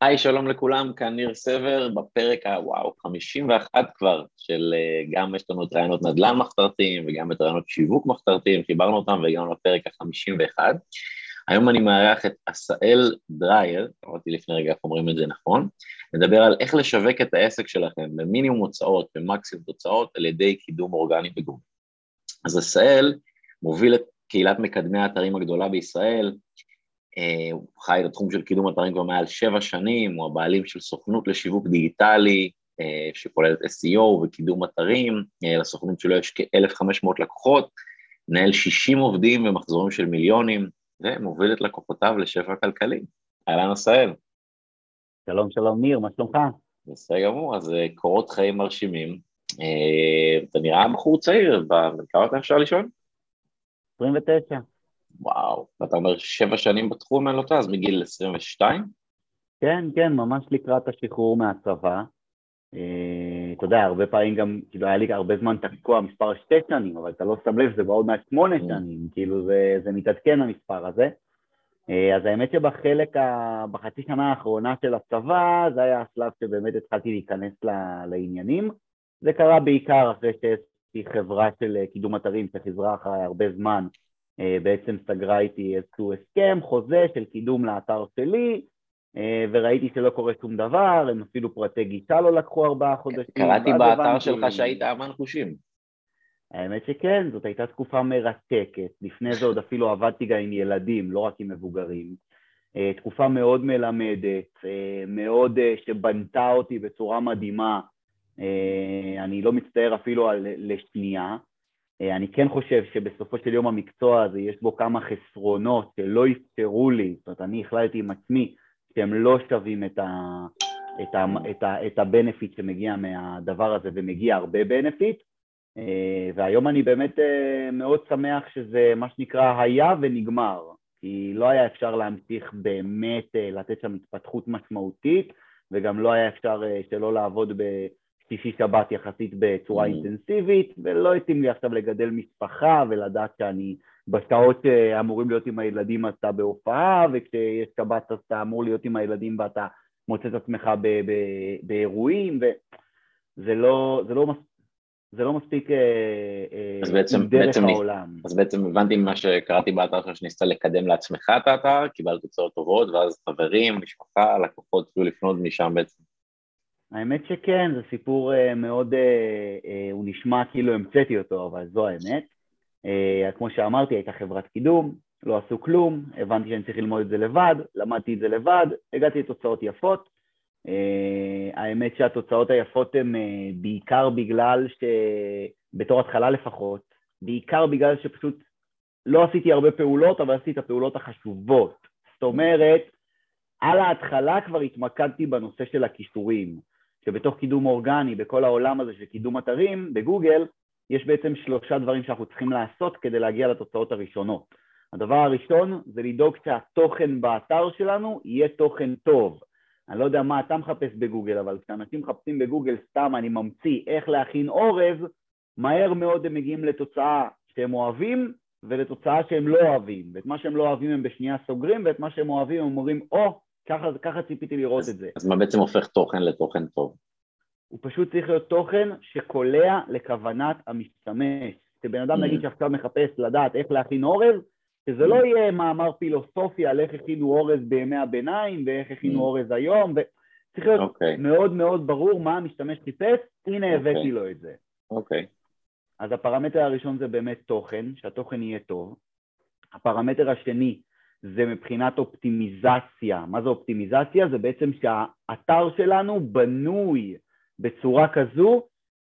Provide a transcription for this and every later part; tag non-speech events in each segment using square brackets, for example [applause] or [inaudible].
היי, שלום לכולם, כאן ניר סבר, בפרק הוואו, 51 כבר, של אה, גם יש לנו את רעיונות נדל"ן מחתרתיים וגם את רעיונות שיווק מחתרתיים, חיברנו אותם והגענו לפרק ה-51. היום אני מארח את עשאל דרייר, אמרתי לפני רגע איך אומרים את זה נכון, נדבר על איך לשווק את העסק שלכם במינימום הוצאות ומקסימום תוצאות על ידי קידום אורגני בגוגל. אז עשאל מוביל את קהילת מקדמי האתרים הגדולה בישראל, הוא חי את התחום של קידום אתרים כבר מעל שבע שנים, הוא הבעלים של סוכנות לשיווק דיגיטלי, אה, שכוללת SEO וקידום אתרים, אה, לסוכנות שלו יש כ-1,500 לקוחות, מנהל 60 עובדים ומחזורים של מיליונים, ומוביל את לקוחותיו לשפע כלכלי. אהלן עשהאל. שלום, שלום ניר, מה שלומך? בסדר גמור, אז קורות חיים מרשימים. אתה נראה בחור צעיר, כמה אתה אפשר לשאול? 29. וואו, ואתה אומר שבע שנים בתחום, אין לו אז מגיל 22? כן, כן, ממש לקראת השחרור מהצבא. אה, אתה יודע, הרבה פעמים גם, כאילו היה לי הרבה זמן תקוע מספר שתי שנים, אבל אתה לא שם לב, זה בעוד מעט שמונה mm. שנים, כאילו זה, זה מתעדכן המספר הזה. אה, אז האמת שבחלק, ה... בחצי שנה האחרונה של הצבא, זה היה השלב שבאמת התחלתי להיכנס לעניינים. זה קרה בעיקר אחרי שיש חברה של אה, קידום אתרים שחזרה אחרי הרבה זמן בעצם סגרה איתי איזשהו הסכם, חוזה של קידום לאתר שלי, אה, וראיתי שלא קורה שום דבר, הם אפילו פרטי גישה לא לקחו ארבעה חודשים. קראתי באתר שלך שהיית אמן חושים. האמת שכן, זאת הייתה תקופה מרתקת. לפני זה עוד אפילו עבדתי גם עם ילדים, לא רק עם מבוגרים. אה, תקופה מאוד מלמדת, מאוד שבנתה אותי בצורה מדהימה. אני לא מצטער אפילו על לשנייה. אה, אני כן חושב שבסופו של יום המקצוע הזה יש בו כמה חסרונות שלא אפשרו לי, זאת אומרת אני החלטתי עם עצמי שהם לא שווים את, ה, את, ה, את, ה, את הבנפיט שמגיע מהדבר הזה ומגיע הרבה בנפיט אה, והיום אני באמת אה, מאוד שמח שזה מה שנקרא היה ונגמר כי לא היה אפשר להמשיך באמת לתת שם התפתחות משמעותית וגם לא היה אפשר שלא לעבוד ב... שישי שבת יחסית בצורה mm. אינטנסיבית, ולא התאים לי עכשיו לגדל משפחה ולדעת שאני בשעות שאמורים להיות עם הילדים אז אתה בהופעה, וכשיש שבת אז אתה אמור להיות עם הילדים ואתה מוצא את עצמך ב- ב- באירועים, וזה לא, זה לא, מס, זה לא מספיק אה, אה, אז בעצם, דרך בעצם העולם. אז בעצם הבנתי ממה שקראתי באתר שלך שניסית לקדם לעצמך את האתר, קיבלת תוצאות טובות, ואז חברים, משפחה, לקוחות התחילו לפנות משם בעצם. האמת שכן, זה סיפור uh, מאוד, uh, uh, הוא נשמע כאילו המצאתי אותו, אבל זו האמת. כמו שאמרתי, הייתה חברת קידום, לא עשו כלום, הבנתי שאני צריך ללמוד את זה לבד, למדתי את זה לבד, הגעתי לתוצאות יפות. האמת שהתוצאות היפות הן בעיקר בגלל שבתור התחלה לפחות, בעיקר בגלל שפשוט לא עשיתי הרבה פעולות, אבל עשיתי את הפעולות החשובות. זאת אומרת, על ההתחלה כבר התמקדתי בנושא של הכישורים. שבתוך קידום אורגני, בכל העולם הזה של קידום אתרים, בגוגל, יש בעצם שלושה דברים שאנחנו צריכים לעשות כדי להגיע לתוצאות הראשונות. הדבר הראשון זה לדאוג שהתוכן באתר שלנו יהיה תוכן טוב. אני לא יודע מה אתה מחפש בגוגל, אבל כשאנשים מחפשים בגוגל סתם אני ממציא איך להכין אורז, מהר מאוד הם מגיעים לתוצאה שהם אוהבים ולתוצאה שהם לא אוהבים. ואת מה שהם לא אוהבים הם בשנייה סוגרים, ואת מה שהם אוהבים הם אומרים, או, oh, ככה, ככה ציפיתי לראות אז, את זה. אז מה בעצם הופך תוכן לתוכן טוב? הוא פשוט צריך להיות תוכן שקולע לכוונת המשתמש. כשבן אדם נגיד mm. שעכשיו מחפש לדעת איך להכין אורז, שזה לא mm. יהיה מאמר פילוסופי על איך הכינו אורז בימי הביניים ואיך הכינו mm. אורז היום, וצריך להיות okay. אוקיי. מאוד מאוד ברור מה המשתמש חיפש, הנה okay. הבאתי אוקיי. לו את זה. אוקיי. Okay. אז הפרמטר הראשון זה באמת תוכן, שהתוכן יהיה טוב. הפרמטר השני זה מבחינת אופטימיזציה. מה זה אופטימיזציה? זה בעצם שהאתר שלנו בנוי בצורה כזו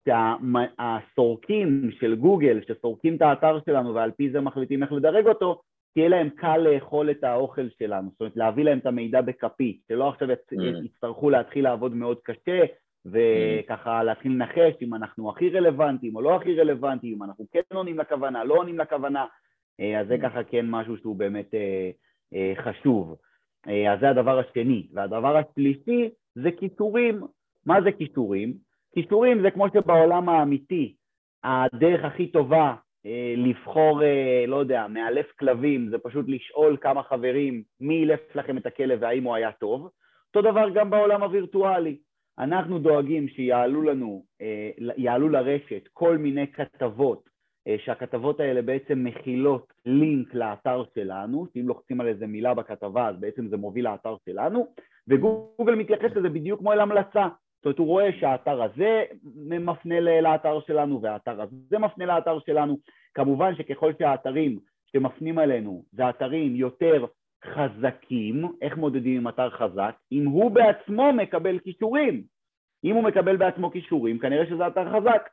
שהסורקים של גוגל שסורקים את האתר שלנו ועל פי זה מחליטים איך לדרג אותו, תהיה להם קל לאכול את האוכל שלנו, זאת אומרת להביא להם את המידע בכפית, שלא עכשיו mm. יצטרכו להתחיל לעבוד מאוד קשה וככה mm. להתחיל לנחש אם אנחנו הכי רלוונטיים או לא הכי רלוונטיים, אם אנחנו כן עונים לכוונה, לא עונים לכוונה, אז זה mm. ככה כן משהו שהוא באמת אה, אה, חשוב. אז זה הדבר השני. והדבר השלישי זה קיצורים. מה זה כישורים? כישורים זה כמו שבעולם האמיתי הדרך הכי טובה אה, לבחור, אה, לא יודע, מאלף כלבים זה פשוט לשאול כמה חברים מי אילף לכם את הכלב והאם הוא היה טוב אותו דבר גם בעולם הווירטואלי. אנחנו דואגים שיעלו לנו, אה, יעלו לרשת כל מיני כתבות, אה, שהכתבות האלה בעצם מכילות לינק לאתר שלנו, שאם לוחצים על איזה מילה בכתבה אז בעצם זה מוביל לאתר שלנו, וגוגל מתייחס לזה בדיוק כמו אל המלצה. זאת אומרת, הוא רואה שהאתר הזה מפנה לאתר שלנו והאתר הזה מפנה לאתר שלנו. כמובן שככל שהאתרים שמפנים אלינו זה אתרים יותר חזקים, איך מודדים עם אתר חזק? אם הוא בעצמו מקבל כישורים. אם הוא מקבל בעצמו כישורים, כנראה שזה אתר חזק.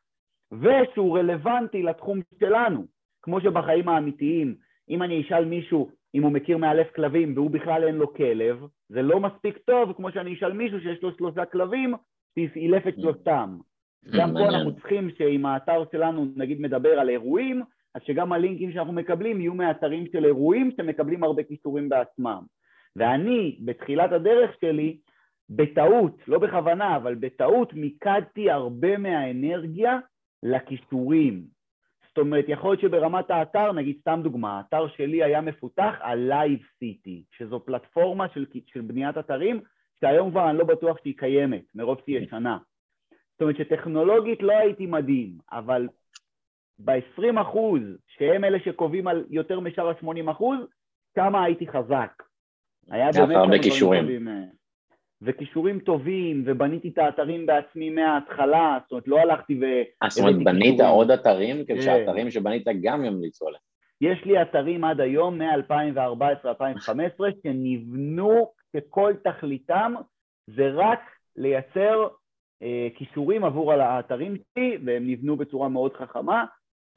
ושהוא רלוונטי לתחום שלנו. כמו שבחיים האמיתיים, אם אני אשאל מישהו אם הוא מכיר מאלף כלבים והוא בכלל אין לו כלב, זה לא מספיק טוב כמו שאני אשאל מישהו שיש לו שלושה כלבים, שאילף את שלושתם. גם פה אנחנו צריכים שאם האתר שלנו נגיד מדבר על אירועים, אז שגם הלינקים שאנחנו מקבלים יהיו מאתרים של אירועים שמקבלים הרבה קישורים בעצמם. ואני, בתחילת הדרך שלי, בטעות, לא בכוונה, אבל בטעות מיקדתי הרבה מהאנרגיה לקישורים. זאת אומרת, יכול להיות שברמת האתר, נגיד סתם דוגמה, האתר שלי היה מפותח על Live City, שזו פלטפורמה של, של בניית אתרים, שהיום כבר אני לא בטוח שהיא קיימת, מרוב שהיא ישנה. זאת אומרת שטכנולוגית לא הייתי מדהים, אבל ב-20 אחוז, שהם אלה שקובעים על יותר משאר ה-80 אחוז, כמה הייתי חזק. היה באמת הרבה כישורים. אה, וכישורים טובים, ובניתי את האתרים בעצמי מההתחלה, זאת אומרת, לא הלכתי ו... אה, זאת אומרת, בנית כישורים. עוד אתרים, כן. שהאתרים שבנית גם ימליצו עליהם. יש לי אתרים עד היום, מ-2014-2015, שנבנו שכל תכליתם זה רק לייצר אה, כישורים עבור האתרים שלי, והם נבנו בצורה מאוד חכמה.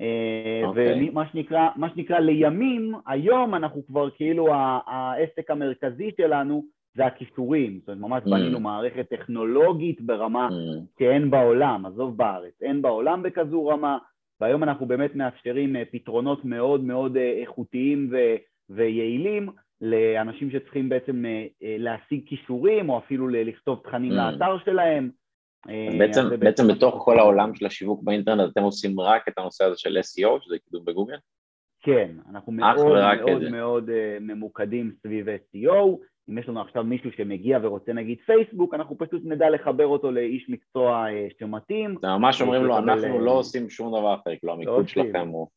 אה, אוקיי. ומה שנקרא, מה שנקרא לימים, היום אנחנו כבר כאילו העסק המרכזי שלנו זה הכישורים, זאת אומרת ממש mm. בנינו מערכת טכנולוגית ברמה mm. שאין בעולם, עזוב בארץ, אין בעולם בכזו רמה, והיום אנחנו באמת מאפשרים אה, פתרונות מאוד מאוד אה, איכותיים ו- ויעילים לאנשים שצריכים בעצם להשיג כישורים או אפילו לכתוב תכנים mm. לאתר שלהם. בעצם, בעצם בתוך כל העולם של השיווק באינטרנט אתם עושים רק את הנושא הזה של SEO, שזה קידום בגוגל? כן, אנחנו מאוד מאוד מאוד ממוקדים סביב SEO, אם יש לנו עכשיו מישהו שמגיע ורוצה נגיד פייסבוק, אנחנו פשוט נדע לחבר אותו לאיש מקצוע אה, שמתאים. זה ממש אומרים לו, אנחנו לא עושים שום דבר אחר, כאילו המיקוד לא שלכם הוא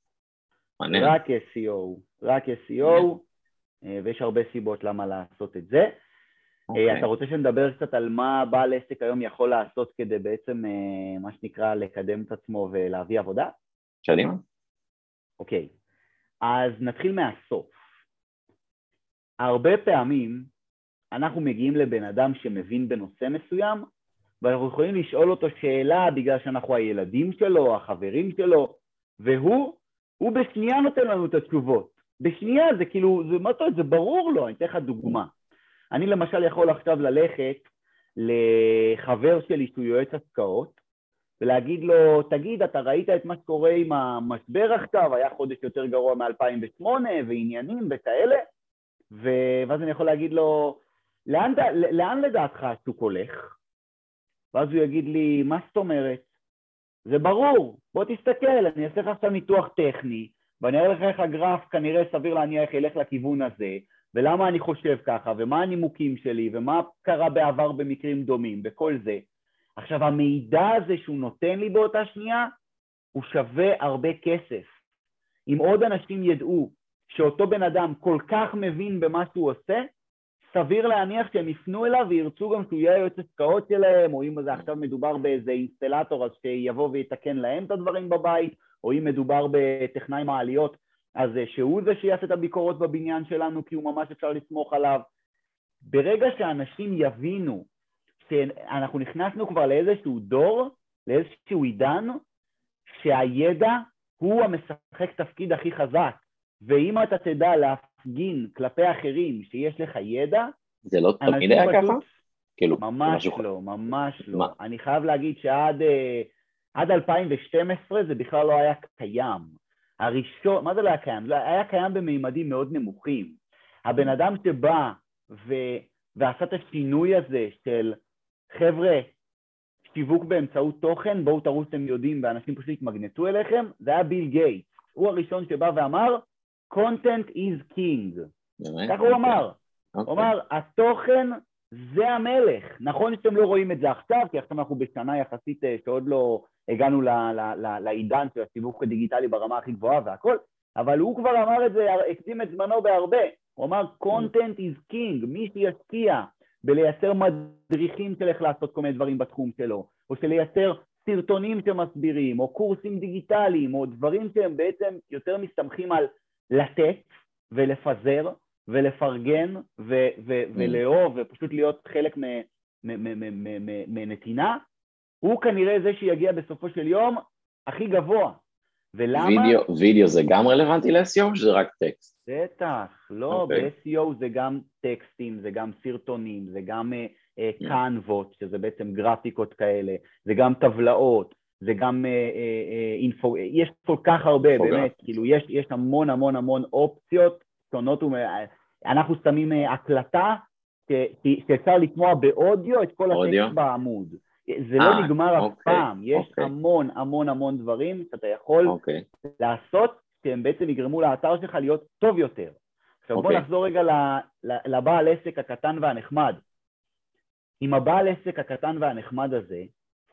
מעניין. רק SEO, רק SEO, אה, ויש הרבה סיבות למה לעשות את זה. אה, אוקיי. אתה רוצה שנדבר קצת על מה בעל עסק היום יכול לעשות כדי בעצם, מה שנקרא, לקדם את עצמו ולהביא עבודה? קדימה. אוקיי, אז נתחיל מהסוף. הרבה פעמים אנחנו מגיעים לבן אדם שמבין בנושא מסוים, ואנחנו יכולים לשאול אותו שאלה בגלל שאנחנו הילדים שלו, החברים שלו, והוא, הוא בשנייה נותן לנו את התשובות. בשנייה זה כאילו, זה, מה אתה יודע, זה ברור לו, אני אתן לך דוגמה. אני למשל יכול עכשיו ללכת לחבר שלי שהוא יועץ השקעות, ולהגיד לו, תגיד, אתה ראית את מה שקורה עם המשבר עכשיו, היה חודש יותר גרוע מ-2008 ועניינים וכאלה, ואז אני יכול להגיד לו, לאן, לאן לדעתך השוק הולך? ואז הוא יגיד לי, מה זאת אומרת? זה ברור, בוא תסתכל, אני אעשה לך עכשיו ניתוח טכני, ואני אראה לך איך הגרף כנראה סביר להניח ילך לכיוון הזה, ולמה אני חושב ככה, ומה הנימוקים שלי, ומה קרה בעבר במקרים דומים, וכל זה. עכשיו, המידע הזה שהוא נותן לי באותה שנייה, הוא שווה הרבה כסף. אם עוד אנשים ידעו שאותו בן אדם כל כך מבין במה שהוא עושה, סביר להניח שהם יפנו אליו וירצו גם שהוא יהיה יועץ עסקאות שלהם, או אם זה עכשיו מדובר באיזה אינסטלטור אז שיבוא ויתקן להם את הדברים בבית, או אם מדובר בטכנאי מעליות אז שהוא זה שיעשה את הביקורות בבניין שלנו כי הוא ממש אפשר לסמוך עליו. ברגע שאנשים יבינו שאנחנו נכנסנו כבר לאיזשהו דור, לאיזשהו עידן, שהידע הוא המשחק תפקיד הכי חזק, ואם אתה תדע להפגין כלפי אחרים שיש לך ידע, זה לא תמיד היה ככה? כאילו, ממש לא, ממש לא. מה? אני חייב להגיד שעד אה, עד 2012 זה בכלל לא היה קיים. הראשון, מה זה לא היה קיים? זה היה קיים במימדים מאוד נמוכים. הבן אדם שבא ו, ועשה את השינוי הזה של חבר'ה, שיווק באמצעות תוכן, בואו תראו שאתם יודעים ואנשים פשוט יתמגנטו אליכם, זה היה ביל גייט. הוא הראשון שבא ואמר, content is king. ככה הוא אמר. הוא אוקיי. אמר, התוכן זה המלך. נכון שאתם לא רואים את זה עכשיו, כי עכשיו אנחנו בשנה יחסית אה, שעוד לא הגענו לעידן של הסיבוך הדיגיטלי ברמה הכי גבוהה והכל, אבל הוא כבר אמר את זה, הקדים את זמנו בהרבה. הוא אמר, content is king, מי שישקיע בלייצר מדריכים של איך לעשות כל מיני דברים בתחום שלו, או של לייצר סרטונים שמסבירים, או קורסים דיגיטליים, או דברים שהם בעצם יותר מסתמכים על לתת ולפזר ולפרגן ו- ו- mm. ולאהוב ופשוט להיות חלק מנתינה, הוא כנראה זה שיגיע בסופו של יום הכי גבוה. ולמה? וידאו, וידאו זה גם רלוונטי ל-SEO או שזה רק טקסט? בטח, לא, okay. אוקיי. ב-SEO זה גם טקסטים, זה גם סרטונים, זה גם קנבות, uh, uh, שזה בעצם גרפיקות כאלה, זה גם טבלאות, זה גם uh, uh, אינפו, יש כל כך הרבה, באמת, כאילו יש, יש המון המון המון אופציות שונות, אנחנו שמים הקלטה שאפשר לשמוע באודיו את כל הטקסט בעמוד. זה לא נגמר אף אוקיי, פעם, יש אוקיי. המון המון המון דברים שאתה יכול אוקיי. לעשות שהם בעצם יגרמו לאתר שלך להיות טוב יותר. עכשיו בוא נחזור רגע לבעל עסק הקטן והנחמד. אם הבעל עסק הקטן והנחמד הזה,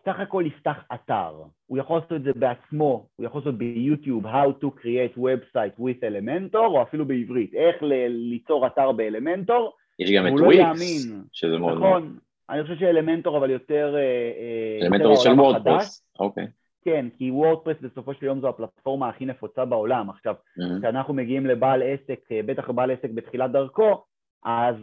סך הכל יפתח אתר, הוא יכול לעשות את זה בעצמו, הוא יכול לעשות ביוטיוב How to create website with Elementor, או אפילו בעברית, איך ליצור אתר באלמנטור, יש גם את וויקס, לא שזה מאוד נכון, אני חושב שאלמנטור אבל יותר... אה, אה, אלמנטור של וורדפרס, אוקיי. כן, כי וורדפרס בסופו של יום זו הפלטפורמה הכי נפוצה בעולם. עכשיו, כשאנחנו מגיעים לבעל עסק, אה, בטח לבעל עסק בתחילת דרכו, אז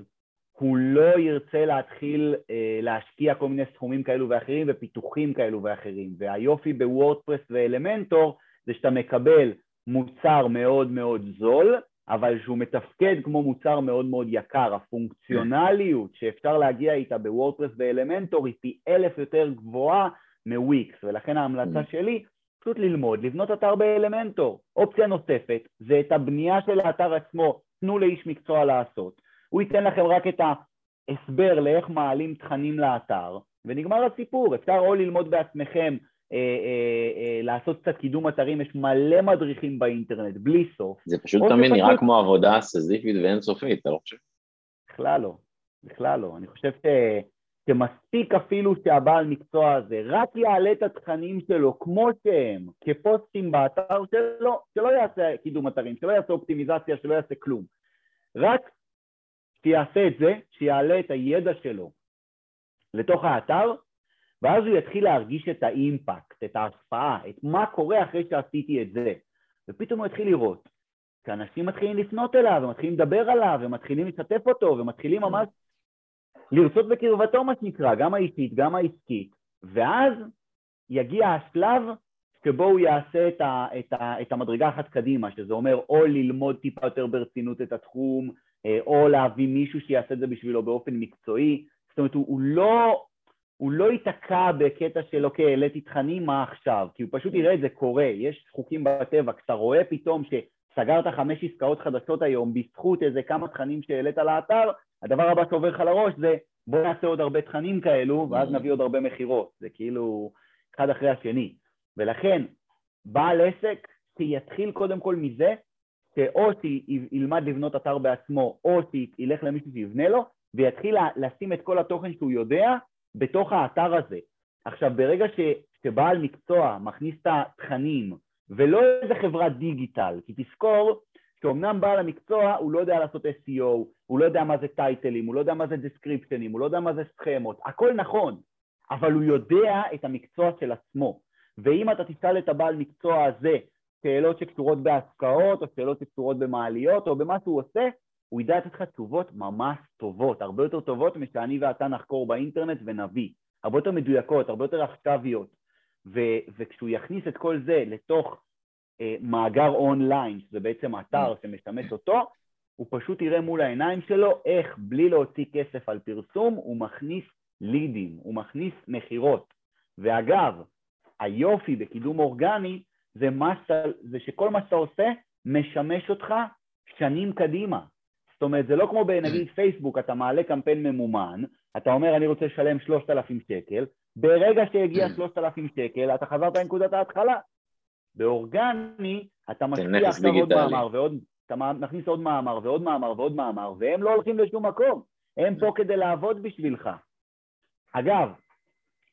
הוא לא ירצה להתחיל אה, להשקיע כל מיני סכומים כאלו ואחרים ופיתוחים כאלו ואחרים. והיופי בוורדפרס ואלמנטור זה שאתה מקבל מוצר מאוד מאוד זול, אבל שהוא מתפקד כמו מוצר מאוד מאוד יקר. הפונקציונליות שאפשר להגיע איתה בוורדפרס ואלמנטור היא פי אלף יותר גבוהה מוויקס, ולכן ההמלצה mm. שלי פשוט ללמוד, לבנות אתר באלמנטור. אופציה נוספת זה את הבנייה של האתר עצמו, תנו לאיש מקצוע לעשות. הוא ייתן לכם רק את ההסבר לאיך מעלים תכנים לאתר, ונגמר הסיפור. אפשר או ללמוד בעצמכם אה, אה, אה, לעשות קצת קידום אתרים, יש מלא מדריכים באינטרנט, בלי סוף. זה פשוט תמיד נראה כמו עבודה סזיפית ואינסופית, אתה לא חושב? בכלל לא, בכלל לא. אני חושב ש... שמספיק אפילו שהבעל מקצוע הזה רק יעלה את התכנים שלו כמו שהם, כפוסטים באתר שלו, שלא יעשה קידום אתרים, שלא יעשה אופטימיזציה, שלא יעשה כלום. רק שיעשה את זה, שיעלה את הידע שלו לתוך האתר, ואז הוא יתחיל להרגיש את האימפקט, את ההשפעה, את מה קורה אחרי שעשיתי את זה. ופתאום הוא יתחיל לראות שאנשים מתחילים לפנות אליו, ומתחילים לדבר עליו, ומתחילים לשתף אותו, ומתחילים ממש לרצות בקרבתו, מה שנקרא, גם האישית, גם העסקית, ואז יגיע השלב שבו הוא יעשה את, ה, את, ה, את המדרגה אחת קדימה, שזה אומר או ללמוד טיפה יותר ברצינות את התחום, או להביא מישהו שיעשה את זה בשבילו באופן מקצועי. זאת אומרת, הוא, הוא לא... הוא לא ייתקע בקטע של אוקיי, העליתי תכנים, מה עכשיו? כי הוא פשוט יראה את זה קורה, יש חוקים בטבע, כשאתה רואה פתאום שסגרת חמש עסקאות חדשות היום בזכות איזה כמה תכנים שהעלית לאתר, הדבר הבא שעובר לך לראש זה בוא נעשה עוד הרבה תכנים כאלו ואז נביא עוד הרבה מכירות, זה כאילו אחד אחרי השני. ולכן בעל עסק שיתחיל קודם כל מזה שאו שילמד לבנות אתר בעצמו או שילך למישהו שיבנה לו ויתחיל לשים את כל התוכן שהוא יודע בתוך האתר הזה. עכשיו ברגע ש, שבעל מקצוע מכניס את התכנים ולא איזה חברת דיגיטל, כי תזכור שאומנם בעל המקצוע הוא לא יודע לעשות SEO, הוא לא יודע מה זה טייטלים, הוא לא יודע מה זה דיסקריפשנים, הוא לא יודע מה זה סכמות, הכל נכון, אבל הוא יודע את המקצוע של עצמו. ואם אתה תשאל את הבעל מקצוע הזה שאלות שקשורות בהשקעות, או שאלות שקשורות במעליות, או במה שהוא עושה, הוא ידע לתת לך תשובות ממש טובות, הרבה יותר טובות משאני ואתה נחקור באינטרנט ונביא, הרבה יותר מדויקות, הרבה יותר אכתביות. ו- וכשהוא יכניס את כל זה לתוך אה, מאגר אונליין, שזה בעצם אתר שמשמש אותו, הוא פשוט יראה מול העיניים שלו איך בלי להוציא כסף על פרסום הוא מכניס לידים, הוא מכניס מכירות. ואגב, היופי בקידום אורגני זה, שאתה, זה שכל מה שאתה עושה משמש אותך שנים קדימה. זאת אומרת, זה לא כמו בנגיד פייסבוק, אתה מעלה קמפיין ממומן, אתה אומר אני רוצה לשלם 3,000 שקל, ברגע שהגיע 3,000 שקל אתה חזרת לנקודת ההתחלה. באורגני אתה משקיע עכשיו עוד מאמר ועוד, אתה מכניס עוד מאמר ועוד מאמר ועוד מאמר, והם לא הולכים לשום מקום. הם פה כדי לעבוד בשבילך. אגב,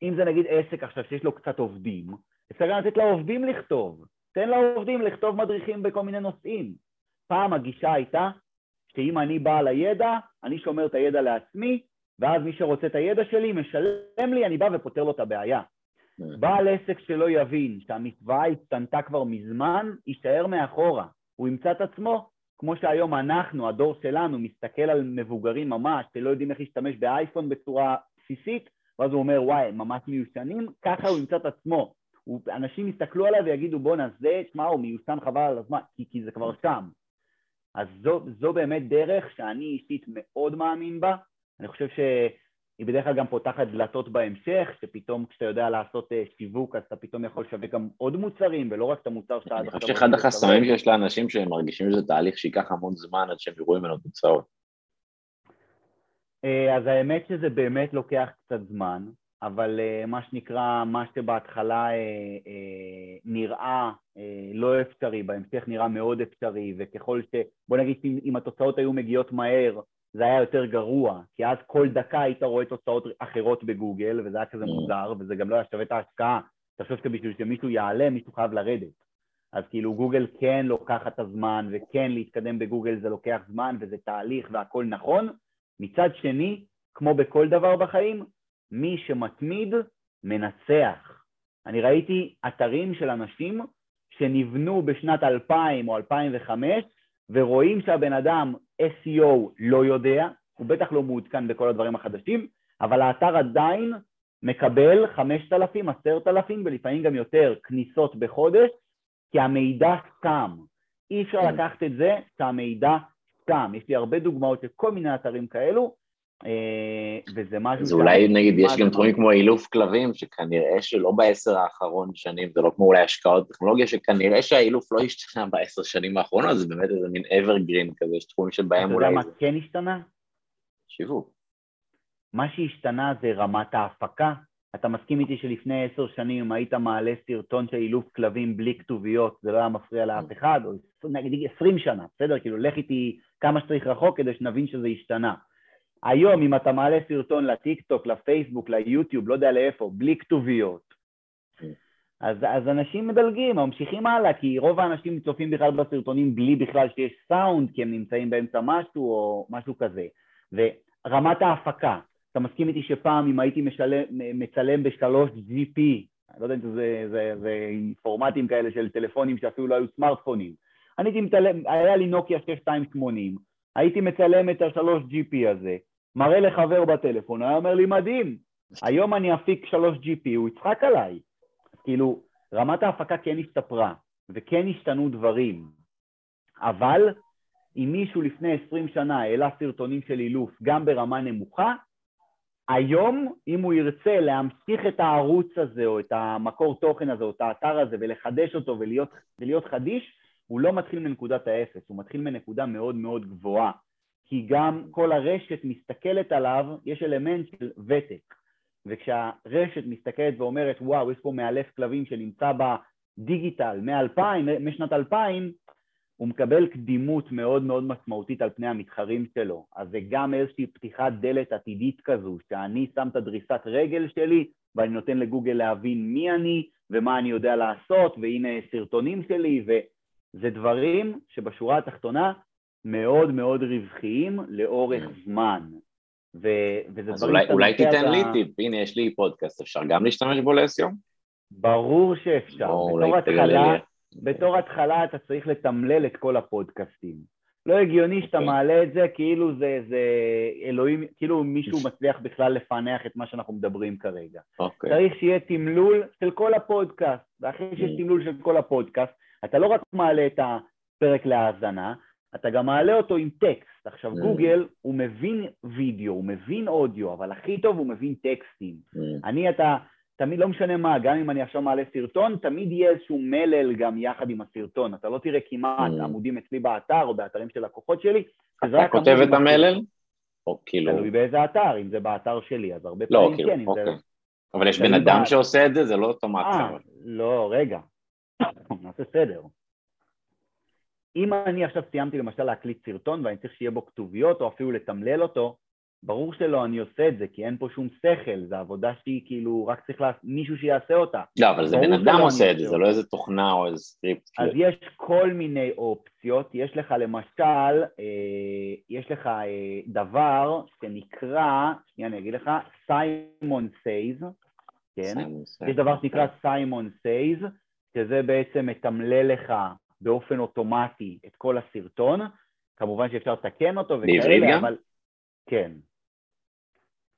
אם זה נגיד עסק עכשיו שיש לו קצת עובדים, אפשר גם לתת לעובדים לכתוב. תן לעובדים לכתוב מדריכים בכל מיני נושאים. פעם הגישה הייתה שאם אני בעל הידע, אני שומר את הידע לעצמי, ואז מי שרוצה את הידע שלי משלם לי, אני בא ופותר לו את הבעיה. בעל עסק שלא יבין שהמצווה השתנתה כבר מזמן, יישאר מאחורה. הוא ימצא את עצמו, כמו שהיום אנחנו, הדור שלנו, מסתכל על מבוגרים ממש, שלא יודעים איך להשתמש באייפון בצורה בסיסית, ואז הוא אומר, וואי, ממש מיושנים, ככה הוא ימצא את עצמו. הוא, אנשים יסתכלו עליו ויגידו, בואנה, זה, שמע, הוא מיושן חבל על הזמן, כי, כי זה כבר שם. אז זו, זו באמת דרך שאני אישית מאוד מאמין בה. אני חושב שהיא בדרך כלל גם פותחת דלתות בהמשך, שפתאום כשאתה יודע לעשות אה, שיווק, אז אתה פתאום יכול לשווק גם עוד מוצרים, ולא רק את המוצר שאתה... אני חושב שאחד החסמים שיש לאנשים שהם מרגישים שזה תהליך שייקח המון זמן עד שהם יראו ממנו תוצאות. אה, אז האמת שזה באמת לוקח קצת זמן. אבל uh, מה שנקרא, מה שבהתחלה uh, uh, נראה לא אפשרי, בהמשך נראה מאוד אפשרי, וככל ש... בוא נגיד אם, אם התוצאות היו מגיעות מהר, זה היה יותר גרוע, כי אז כל דקה היית רואה תוצאות אחרות בגוגל, וזה היה כזה mm. מוזר, וזה גם לא היה שווה את ההשקעה. תחשוב שבשביל שמישהו יעלה, מישהו חייב לרדת. אז כאילו גוגל כן לוקחת את הזמן, וכן להתקדם בגוגל זה לוקח זמן, וזה תהליך והכל נכון. מצד שני, כמו בכל דבר בחיים, מי שמתמיד מנצח. אני ראיתי אתרים של אנשים שנבנו בשנת 2000 או 2005 ורואים שהבן אדם SEO לא יודע, הוא בטח לא מעודכן בכל הדברים החדשים, אבל האתר עדיין מקבל 5,000, 10,000 ולפעמים גם יותר כניסות בחודש, כי המידע סתם. אי אפשר כן. לקחת את זה שהמידע סתם. יש לי הרבה דוגמאות של כל מיני אתרים כאלו, וזה משהו... אז אולי נגיד יש גם תחומים כמו אילוף כלבים, שכנראה שלא בעשר האחרון שנים, זה לא כמו אולי השקעות טכנולוגיה, שכנראה שהאילוף לא השתנה בעשר שנים האחרונות, זה באמת איזה מין evergreen כזה, יש תחומים שבהם אולי... אתה יודע מה כן השתנה? שיווק. מה שהשתנה זה רמת ההפקה. אתה מסכים איתי שלפני עשר שנים היית מעלה סרטון של אילוף כלבים בלי כתוביות, זה לא היה מפריע לאף אחד, או נגיד עשרים שנה, בסדר? כאילו לך איתי כמה שצריך רחוק כדי שנבין שזה השתנה. היום אם אתה מעלה סרטון לטיק טוק, לפייסבוק, ליוטיוב, לא יודע לאיפה, בלי כתוביות. אז, אז אנשים מדלגים, ממשיכים הלאה, כי רוב האנשים צופים בכלל בסרטונים בלי בכלל שיש סאונד, כי הם נמצאים באמצע משהו או משהו כזה. ורמת ההפקה, אתה מסכים איתי שפעם אם הייתי משלם, מצלם בשלוש gp אני לא יודע אם זה, זה, זה פורמטים כאלה של טלפונים שאפילו לא היו סמארטפונים, אני הייתי מצלם, היה לי נוקיה 6280, הייתי מצלם את השלוש gp הזה, מראה לחבר בטלפון, היה אומר לי, מדהים, היום אני אפיק 3GP, הוא יצחק עליי. כאילו, רמת ההפקה כן השתפרה, וכן השתנו דברים, אבל אם מישהו לפני 20 שנה העלה סרטונים של אילוף גם ברמה נמוכה, היום, אם הוא ירצה להמשיך את הערוץ הזה, או את המקור תוכן הזה, או את האתר הזה, ולחדש אותו ולהיות, ולהיות חדיש, הוא לא מתחיל מנקודת האפס, הוא מתחיל מנקודה מאוד מאוד גבוהה. כי גם כל הרשת מסתכלת עליו, יש אלמנט של ותק. וכשהרשת מסתכלת ואומרת, וואו, יש פה מאלף כלבים שנמצא בדיגיטל מ-2000, משנת 2000, הוא מקבל קדימות מאוד מאוד משמעותית על פני המתחרים שלו. אז זה גם איזושהי פתיחת דלת עתידית כזו, שאני שם את הדריסת רגל שלי ואני נותן לגוגל להבין מי אני ומה אני יודע לעשות, והנה סרטונים שלי, וזה דברים שבשורה התחתונה מאוד מאוד רווחיים לאורך mm. זמן. ו- וזה אז אולי, אולי תיתן אתה... לי טיפ, הנה יש לי פודקאסט, אפשר גם להשתמש בו לסיום? ברור שאפשר. בתור התחלה, בתור התחלה אתה צריך לתמלל את כל הפודקאסטים. לא הגיוני שאתה. אוקיי. מעלה את זה כאילו זה, זה אלוהים, כאילו מישהו מצליח בכלל לפענח את מה שאנחנו מדברים כרגע. Okay. אוקיי. צריך שיהיה תמלול של כל הפודקאסט, ואחרי שיש mm. תמלול של כל הפודקאסט, אתה לא רק מעלה את הפרק להאזנה, אתה גם מעלה אותו עם טקסט. עכשיו mm. גוגל, הוא מבין וידאו, הוא מבין אודיו, אבל הכי טוב הוא מבין טקסטים. Mm. אני, אתה, תמיד, לא משנה מה, גם אם אני עכשיו מעלה סרטון, תמיד יהיה איזשהו מלל גם יחד עם הסרטון. אתה לא תראה כמעט mm. עמודים אצלי באתר או באתרים של לקוחות שלי. אתה כותב את המלל? או כאילו... תלוי באיזה אתר, אם זה באתר שלי, אז הרבה לא, פעמים כאילו, כן, אם אוקיי. זה... אבל יש בן אדם שעושה את זה, זה לא אוטומציה. אה, לא, רגע, [coughs] נעשה סדר. אם אני עכשיו סיימתי למשל להקליט סרטון ואני צריך שיהיה בו כתוביות או אפילו לתמלל אותו, ברור שלא, אני עושה את זה, כי אין פה שום שכל, זו עבודה שהיא כאילו, רק צריך לה... מישהו שיעשה אותה. לא, אבל זה בן אדם עושה את זה, זה לא איזה תוכנה או איזה סקריפט. אז כאילו. יש כל מיני אופציות, יש לך למשל, אה, יש לך אה, דבר שנקרא, שנייה אני אגיד לך, Simon Says, כן? יש דבר שנקרא Simon Says, שזה בעצם מתמלל לך באופן אוטומטי את כל הסרטון, כמובן שאפשר לתקן אותו וכאלה, אבל... כן,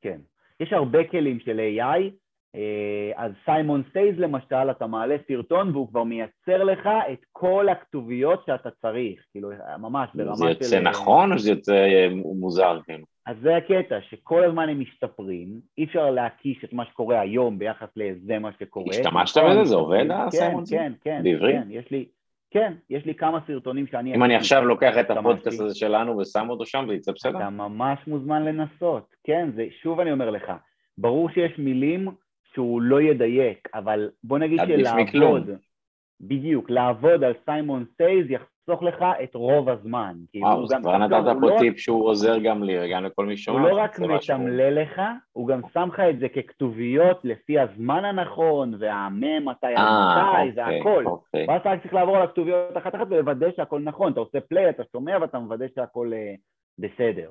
כן. יש הרבה כלים של AI, אה, אז Simon Says למשל, אתה מעלה סרטון והוא כבר מייצר לך את כל הכתוביות שאתה צריך, כאילו ממש ברמה של... זה יוצא של... נכון או שזה יוצא אה, מוזר כן? אז זה הקטע, שכל הזמן הם משתפרים, אי אפשר להקיש את מה שקורה היום ביחס לזה מה שקורה. השתמשת בזה? זה עובד ה Simon Says? כן, כן, כן. בעברית? כן, יש לי... כן, יש לי כמה סרטונים שאני... אם אני עכשיו לוקח את הפודקאסט הזה שלנו ושם אותו שם ויצא בסדר? אתה ממש מוזמן לנסות, כן, זה, שוב אני אומר לך, ברור שיש מילים שהוא לא ידייק, אבל בוא נגיד שלעבוד, בדיוק, לעבוד על Simon Says יחסוך לך את רוב הזמן. כאילו, וואו, אז כבר נתת פה לא טיפ שהוא עוזר גם לי וגם לכל מי שומע. הוא לא רק מתמלל לך, הוא גם שם לך את זה ככתוביות לפי הזמן הנכון, והמם, מתי, אה, מתי, זה אוקיי, הכל. אוקיי. ואז אתה רק צריך לעבור על הכתוביות אחת אחת ולוודא שהכל נכון. אתה עושה play, אתה שומע ואתה מוודא שהכל אה, בסדר.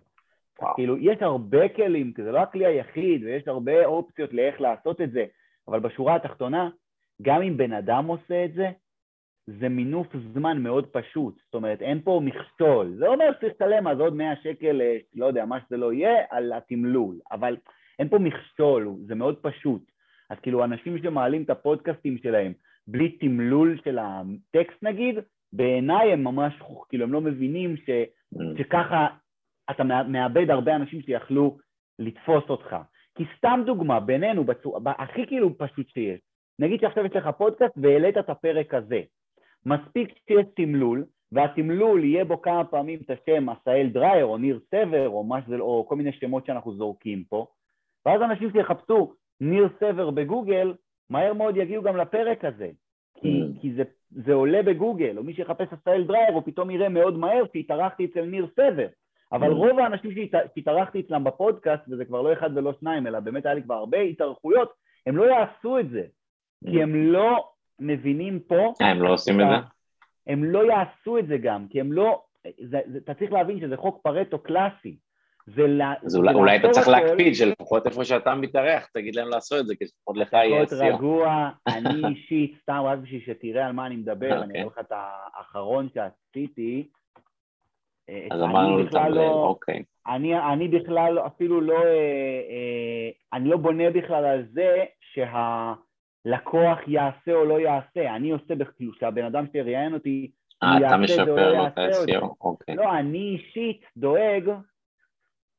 כאילו, יש הרבה כלים, כי זה לא הכלי היחיד, ויש הרבה אופציות לאיך לעשות את זה, אבל בשורה התחתונה, גם אם בן אדם עושה את זה, זה מינוף זמן מאוד פשוט, זאת אומרת אין פה מכשול, זה אומר שצריך לשלם אז עוד 100 שקל, אה, לא יודע, מה שזה לא יהיה, על התמלול, אבל אין פה מכשול, זה מאוד פשוט. אז כאילו אנשים שמעלים את הפודקאסטים שלהם בלי תמלול של הטקסט נגיד, בעיניי הם ממש, כאילו הם לא מבינים ש, mm. שככה אתה מאבד הרבה אנשים שיכלו לתפוס אותך. כי סתם דוגמה, בינינו, בצור... הכי כאילו פשוט שיש, נגיד שעכשיו יש לך פודקאסט והעלית את הפרק הזה, מספיק שיש תמלול, והתמלול יהיה בו כמה פעמים את השם עשאל דרייר או ניר סבר או, שזה, או כל מיני שמות שאנחנו זורקים פה, ואז אנשים שיחפשו ניר סבר בגוגל, מהר מאוד יגיעו גם לפרק הזה, כי, mm. כי זה, זה עולה בגוגל, או מי שיחפש עשאל דרייר הוא פתאום יראה מאוד מהר שהתארחתי אצל ניר סבר, אבל mm. רוב האנשים שהתארחתי אצלם בפודקאסט, וזה כבר לא אחד ולא שניים, אלא באמת היה לי כבר הרבה התארכויות, הם לא יעשו את זה, כי. הם לא מבינים פה... אה, הם לא עושים את זה? הם לא יעשו את זה גם, כי הם לא... זה, זה, אתה צריך להבין שזה חוק פרטו קלאסי. זה לה, אז אולי, אולי אתה צריך להקפיד שלפחות איפה שאתה מתארח, תגיד להם לעשות את זה, כי לפחות לך יהיה סיוע. לפחות רגוע, [laughs] אני אישית, סתם רק בשביל שתראה על מה אני מדבר, אני אראה לך את האחרון שעשיתי. אה, אז אמרנו את לא, אוקיי. אני, אני בכלל אפילו לא, אה, אני לא בונה בכלל על זה שה... לקוח יעשה או לא יעשה, אני עושה כאילו שהבן אדם שיראיין אותי, אה, אתה משפר לו את ה-SEO, אוקיי. לא, אני אישית דואג,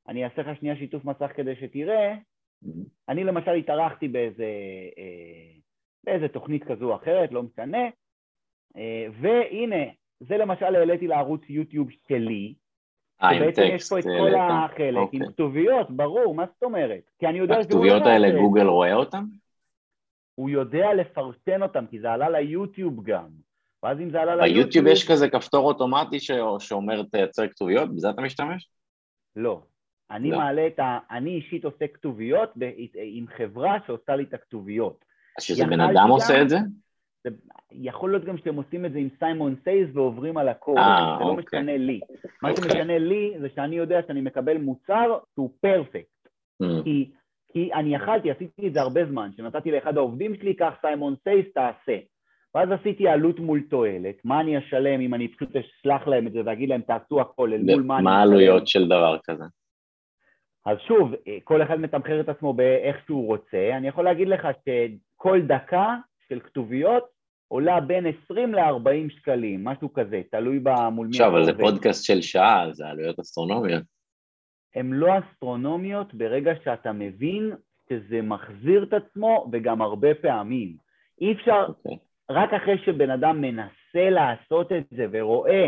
אני אעשה לך שנייה שיתוף מסך כדי שתראה, mm-hmm. אני למשל התארחתי באיזה, אה, באיזה תוכנית כזו או אחרת, לא משנה, אה, והנה, זה למשל העליתי לערוץ יוטיוב שלי, טקסט. יש פה את כל החלק, עם אוקיי. כתוביות, ברור, מה זאת אומרת? כי אני יודע הכתוביות האלה גוגל רואה אותן? הוא יודע לפרסם אותם, כי זה עלה ליוטיוב גם. ואז אם זה עלה ליוטיוב... ביוטיוב יש כזה כפתור אוטומטי ש... שאומר תייצר כתוביות? בזה אתה משתמש? לא. אני לא. מעלה את ה... אני אישית עושה כתוביות ב... עם חברה שעושה לי את הכתוביות. אז שזה בן אדם גם... עושה את זה? זה? יכול להיות גם שאתם עושים את זה עם Simon Says ועוברים על הכל, אה, זה לא אוקיי. לא משנה לי. מה אוקיי. שמשנה לי זה שאני יודע שאני מקבל מוצר שהוא perfect. Mm. כי כי אני יכלתי, עשיתי את זה הרבה זמן, שנתתי לאחד העובדים שלי, קח Simon Says, תעשה. ואז עשיתי עלות מול תועלת, מה אני אשלם אם אני פשוט אשלח להם את זה ואגיד להם תעשו הכל, אל מול מה אני. מה העלויות של דבר כזה? אז שוב, כל אחד מתמחר את עצמו באיך שהוא רוצה, אני יכול להגיד לך שכל דקה של כתוביות עולה בין 20 ל-40 שקלים, משהו כזה, תלוי במול מי... עכשיו, אבל זה פודקאסט של שעה, זה עלויות אסטרונומיות. הן לא אסטרונומיות ברגע שאתה מבין שזה מחזיר את עצמו וגם הרבה פעמים. אי אפשר, okay. אוקיי. רק אחרי שבן אדם מנסה לעשות את זה ורואה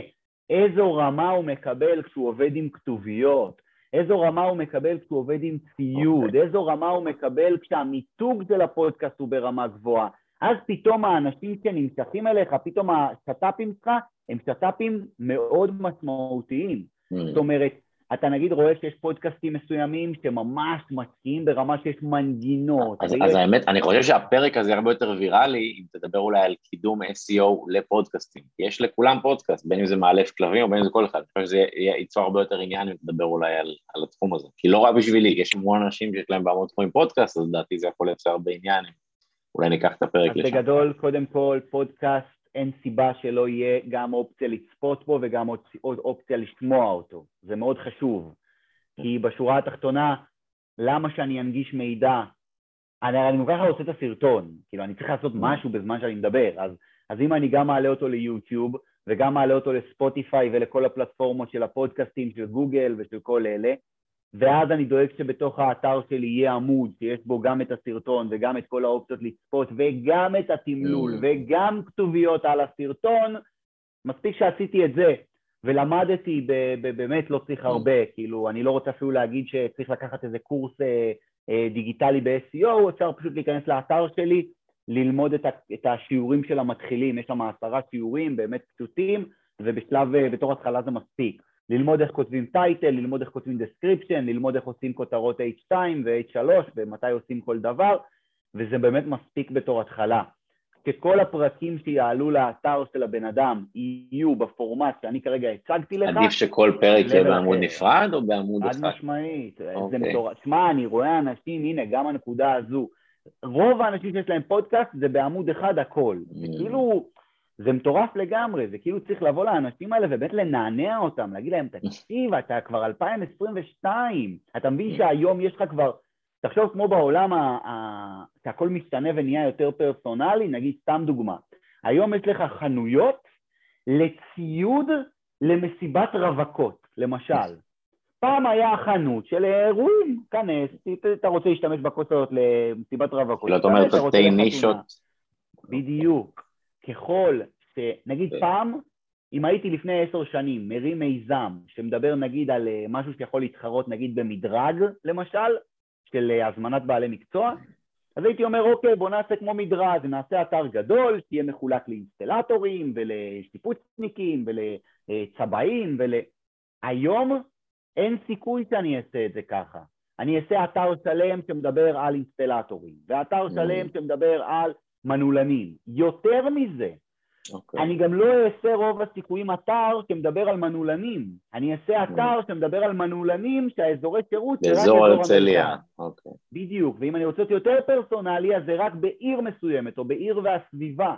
איזו רמה הוא מקבל כשהוא עובד עם כתוביות, איזו רמה הוא מקבל כשהוא עובד עם ציוד, okay. אוקיי. איזו רמה הוא מקבל כשהמיתוג של הפודקאסט הוא ברמה גבוהה, אז פתאום האנשים שנמשכים אליך, פתאום השת"פים שלך הם שת"פים מאוד משמעותיים. Mm. זאת אומרת, אתה נגיד רואה שיש פודקאסטים מסוימים שממש משקיעים ברמה שיש מנגינות. אז, אז האמת, אני חושב שהפרק הזה הרבה יותר ויראלי, אם תדבר אולי על קידום SEO לפודקאסטים. יש לכולם פודקאסט, בין אם זה מאלף כלבים או בין אם זה כל אחד. אני חושב שזה ייצור הרבה יותר עניין אם תדבר אולי על, על התחום הזה. כי לא רק בשבילי, יש המון אנשים שיש להם בהמון תחומים פודקאסט, אז לדעתי זה יכול לייצר הרבה עניין. אולי ניקח את הפרק לשם. אז בגדול, קודם כל, פודקאסט אין סיבה שלא יהיה גם אופציה לצפות בו וגם עוד אופציה לשמוע אותו. זה מאוד חשוב. כי בשורה התחתונה, למה שאני אנגיש מידע? אני, אני כל כך רוצה את הסרטון, כאילו אני צריך לעשות משהו בזמן שאני מדבר, אז, אז אם אני גם מעלה אותו ליוטיוב וגם מעלה אותו לספוטיפיי ולכל הפלטפורמות של הפודקאסטים של גוגל ושל כל אלה, ואז אני דואג שבתוך האתר שלי יהיה עמוד שיש בו גם את הסרטון וגם את כל האופציות לצפות וגם את התמלול mm. וגם כתוביות על הסרטון, מספיק שעשיתי את זה ולמדתי, באמת לא צריך mm. הרבה, כאילו אני לא רוצה אפילו להגיד שצריך לקחת איזה קורס אה, אה, דיגיטלי ב-SEO, אפשר פשוט להיכנס לאתר שלי, ללמוד את, את השיעורים של המתחילים, יש שם עשרה שיעורים באמת פשוטים ובשלב, אה, בתור התחלה זה מספיק. ללמוד איך כותבים title, ללמוד איך כותבים description, ללמוד איך עושים כותרות H2 ו-H3 ומתי עושים כל דבר, וזה באמת מספיק בתור התחלה. שכל הפרקים שיעלו לאתר של הבן אדם יהיו בפורמט שאני כרגע הצגתי לך. עדיף שכל פרק יהיה בעמוד נפרד או בעמוד אחד? חד משמעית. זה אוקיי. מטורף. שמע, אני רואה אנשים, הנה, גם הנקודה הזו. רוב האנשים שיש להם פודקאסט זה בעמוד אחד הכל. Mm. כאילו, זה מטורף לגמרי, זה כאילו צריך לבוא לאנשים האלה ובאמת לנענע אותם, להגיד להם, תקשיב, אתה כבר 2022, אתה מבין שהיום יש לך כבר, תחשוב כמו בעולם שהכל משתנה ונהיה יותר פרסונלי, נגיד סתם דוגמה, היום יש לך חנויות לציוד למסיבת רווקות, למשל. פעם היה חנות של אירועים, כנס, אתה רוצה להשתמש בכוס הזאת למסיבת רווקות. לא, אתה אומר תתי נישות. בדיוק. ככל שנגיד כן. פעם, אם הייתי לפני עשר שנים מרים מיזם שמדבר נגיד על אה, משהו שיכול להתחרות נגיד במדרג למשל, של אה, הזמנת בעלי מקצוע, אז הייתי אומר אוקיי בוא נעשה כמו מדרג, נעשה אתר גדול, שיהיה מחולק לאינסטלטורים ולשיפוצניקים ולצבעים ול... היום אין סיכוי שאני אעשה את זה ככה. אני אעשה אתר שלם שמדבר על אינסטלטורים, ואתר שלם שמדבר על מנעולנים. יותר מזה, okay. אוקיי. אני גם לא אעשה רוב הסיכויים אתר שמדבר על מנעולנים. אני אעשה אתר okay. שמדבר על מנעולנים שהאזורי שירות זה רק אזור הרצליה. Okay. בדיוק, ואם אני רוצה להיות יותר פרסונלי, אז זה רק בעיר מסוימת, או בעיר והסביבה.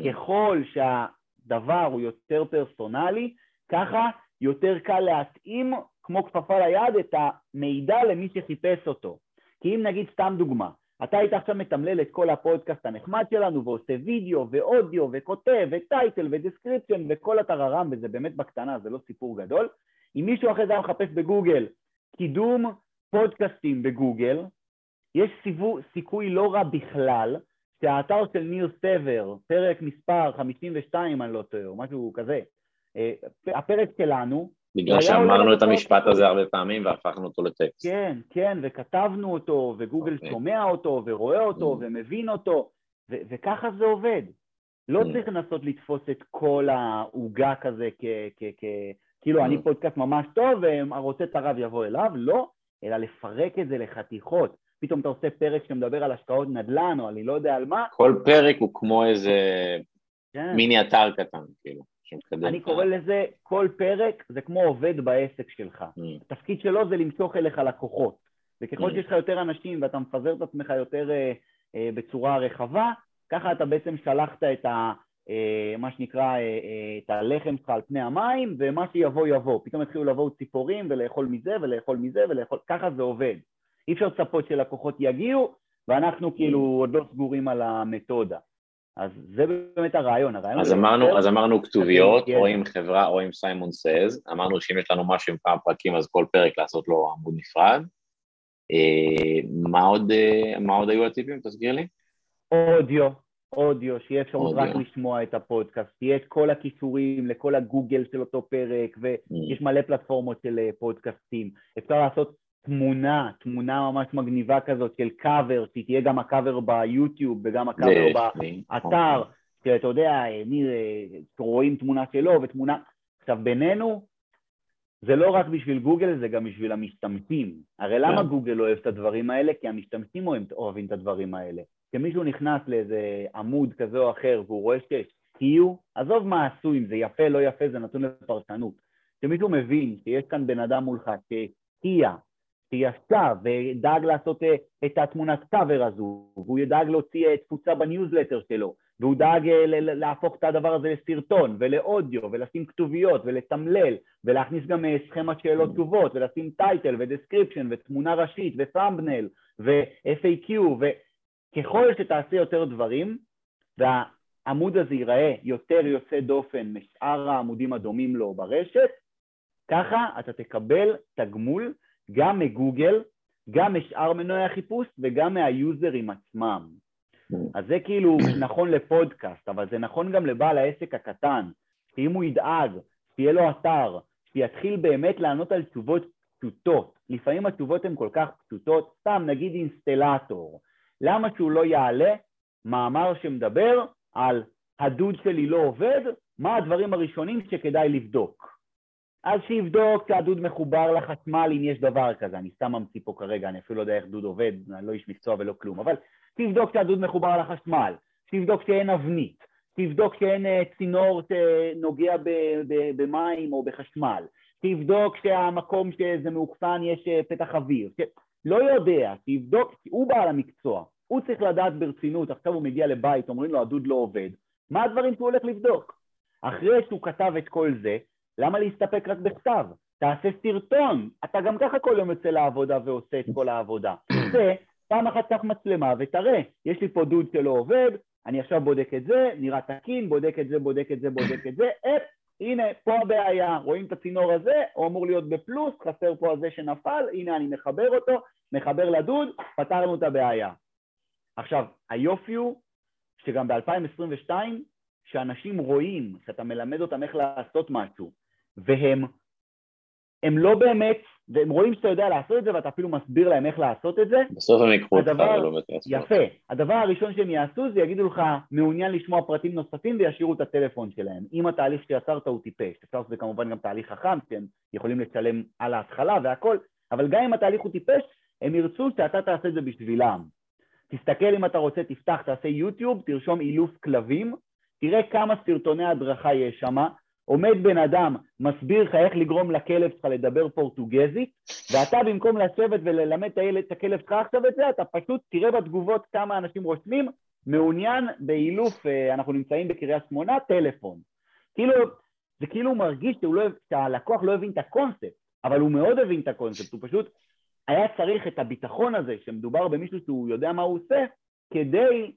Okay. ככל שהדבר הוא יותר פרסונלי, ככה יותר קל להתאים כמו כפפה ליד את המידע למי שחיפש אותו. כי אם נגיד סתם דוגמה, אתה היית עכשיו מתמלל את כל הפודקאסט הנחמד שלנו ועושה וידאו ואודיו וכותב ו title ו description וכל הטררם וזה באמת בקטנה, זה לא סיפור גדול. אם מישהו אחרי זה היה מחפש בגוגל קידום פודקאסטים בגוגל, יש סיבו, סיכוי לא רע בכלל שהאתר של ניר סבר, פרק מספר 52 אני לא טועה, או משהו כזה, אה, הפרק שלנו, בגלל שאמרנו את המשפט הזה הרבה פעמים והפכנו אותו לטקסט. כן, כן, וכתבנו אותו, וגוגל okay. אוקיי. שומע אותו, ורואה אותו, mm. ומבין אותו, ו- וככה זה עובד. לא mm. צריך לנסות לתפוס את כל העוגה כזה כ... כ-, כ- כאילו, mm. אני פודקאסט ממש טוב, והרוצה את הרב יבוא אליו, לא, אלא לפרק את זה לחתיכות. פתאום אתה עושה פרק שמדבר על השקעות נדל"ן, או אני לא יודע על מה. כל פרק הוא כמו איזה כן. מיני אתר קטן, כאילו. אני קורא לזה, כל פרק זה כמו עובד בעסק שלך. Mm. התפקיד שלו זה למשוך אליך לקוחות. וככל mm. שיש לך יותר אנשים ואתה מפזר את עצמך יותר אה, אה, בצורה רחבה, ככה אתה בעצם שלחת את ה... אה, מה שנקרא, אה, אה, את הלחם שלך על פני המים, ומה שיבוא יבוא. פתאום התחילו לבוא ציפורים ולאכול מזה ולאכול מזה ולאכול... ככה זה עובד. אי אפשר לצפות שלקוחות יגיעו, ואנחנו כאילו mm. עוד לא סגורים על המתודה. אז זה באמת הרעיון, הרעיון... אז אמרנו, אז אמרנו כתוביות, או עם חברה או עם סיימון סייז, אמרנו שאם יש לנו משהו עם כמה פרקים אז כל פרק לעשות לו עמוד נפרד. אה, מה עוד, אה, מה עוד היו הטיפים? תסביר לי. אודיו, אודיו, שיהיה אפשרות רק לשמוע את הפודקאסט, שיהיה את כל הכישורים לכל הגוגל של אותו פרק, ויש mm. מלא פלטפורמות של אה, פודקאסטים. אפשר לעשות תמונה, תמונה ממש מגניבה כזאת של קאבר, שהיא תהיה גם הקאבר ביוטיוב וגם הקאבר באתר, שאתה יודע, ניר, רואים תמונה שלו ותמונה... עכשיו בינינו, זה לא רק בשביל גוגל, זה גם בשביל המשתמשים. הרי למה כן. גוגל אוהב את הדברים האלה? כי המשתמשים אוהבים את הדברים האלה. כשמישהו נכנס לאיזה עמוד כזה או אחר והוא רואה שיש Q, עזוב מה עשו, אם זה יפה, לא יפה, זה נתון לפרשנות. כשמישהו מבין שיש כאן בן אדם מולך שהשקיע, שישב ודאג לעשות אה, את התמונת קאבר הזו, והוא ידאג להוציא אה, תפוצה בניוזלטר שלו, והוא דאג אה, להפוך את הדבר הזה לסרטון ולאודיו ולשים כתוביות ולתמלל ולהכניס גם סכמת שאלות תשובות ולשים title ו description ותמונה ראשית ו thumbnail ו-FAQ וככל שתעשה יותר דברים והעמוד הזה ייראה יותר יוצא דופן משאר העמודים הדומים לו ברשת, ככה אתה תקבל תגמול גם מגוגל, גם משאר מנועי החיפוש וגם מהיוזרים עצמם. אז זה כאילו נכון לפודקאסט, אבל זה נכון גם לבעל העסק הקטן, שאם הוא ידאג, שיהיה לו אתר, שיתחיל באמת לענות על תשובות פשוטות, לפעמים התשובות הן כל כך פשוטות, סתם נגיד אינסטלטור, למה שהוא לא יעלה מאמר שמדבר על הדוד שלי לא עובד, מה הדברים הראשונים שכדאי לבדוק. אז שיבדוק שהדוד מחובר לחשמל אם יש דבר כזה, אני סתם ממציא פה כרגע, אני אפילו לא יודע איך דוד עובד, אני לא איש מקצוע ולא כלום, אבל תבדוק שהדוד מחובר לחשמל, תבדוק שאין אבנית, תבדוק שאין אה, צינור שנוגע במים או בחשמל, תבדוק שהמקום שזה מאוחסן יש אה, פתח אוויר, ש... לא יודע, תבדוק, הוא בעל המקצוע, הוא צריך לדעת ברצינות, עכשיו הוא מגיע לבית, אומרים לו הדוד לא עובד, מה הדברים שהוא הולך לבדוק? אחרי שהוא כתב את כל זה, למה להסתפק רק בכתב? תעשה סרטון, אתה גם ככה כל יום יוצא לעבודה ועושה את כל העבודה. [clears throat] זה, פעם אחת קח מצלמה ותראה, יש לי פה דוד שלא עובד, אני עכשיו בודק את זה, נראה תקין, בודק את זה, בודק את זה, בודק את זה, [clears throat] אפ, הנה, פה הבעיה, רואים את הצינור הזה, הוא אמור להיות בפלוס, חסר פה הזה שנפל, הנה אני מחבר אותו, מחבר לדוד, פתרנו את הבעיה. עכשיו, היופי הוא שגם ב-2022, שאנשים רואים, שאתה מלמד אותם איך לעשות משהו, והם הם לא באמת, והם רואים שאתה יודע לעשות את זה ואתה אפילו מסביר להם איך לעשות את זה. בסוף הם יקחו אותך ולא יעשו. יפה. הדבר הראשון שהם יעשו זה יגידו לך מעוניין לשמוע פרטים נוספים וישאירו את הטלפון שלהם. אם התהליך שיצרת הוא טיפש, אפשר לעשות כמובן גם תהליך חכם, שהם יכולים לצלם על ההתחלה והכל, אבל גם אם התהליך הוא טיפש, הם ירצו שאתה תעשה את זה בשבילם. תסתכל אם אתה רוצה, תפתח, תעשה יוטיוב, תרשום אילוף כלבים, תראה כמה סרטוני הדרכה יש שם, עומד בן אדם, מסביר לך איך לגרום לכלב שלך לדבר פורטוגזית, ואתה במקום לשבת וללמד את הכלב שלך עכשיו את זה, אתה פשוט תראה בתגובות כמה אנשים רושמים, מעוניין באילוף, אה, אנחנו נמצאים בקריית שמונה, טלפון. כאילו, זה כאילו מרגיש לא, שהלקוח לא הבין את הקונספט, אבל הוא מאוד הבין את הקונספט, הוא פשוט היה צריך את הביטחון הזה, שמדובר במישהו שהוא יודע מה הוא עושה, כדי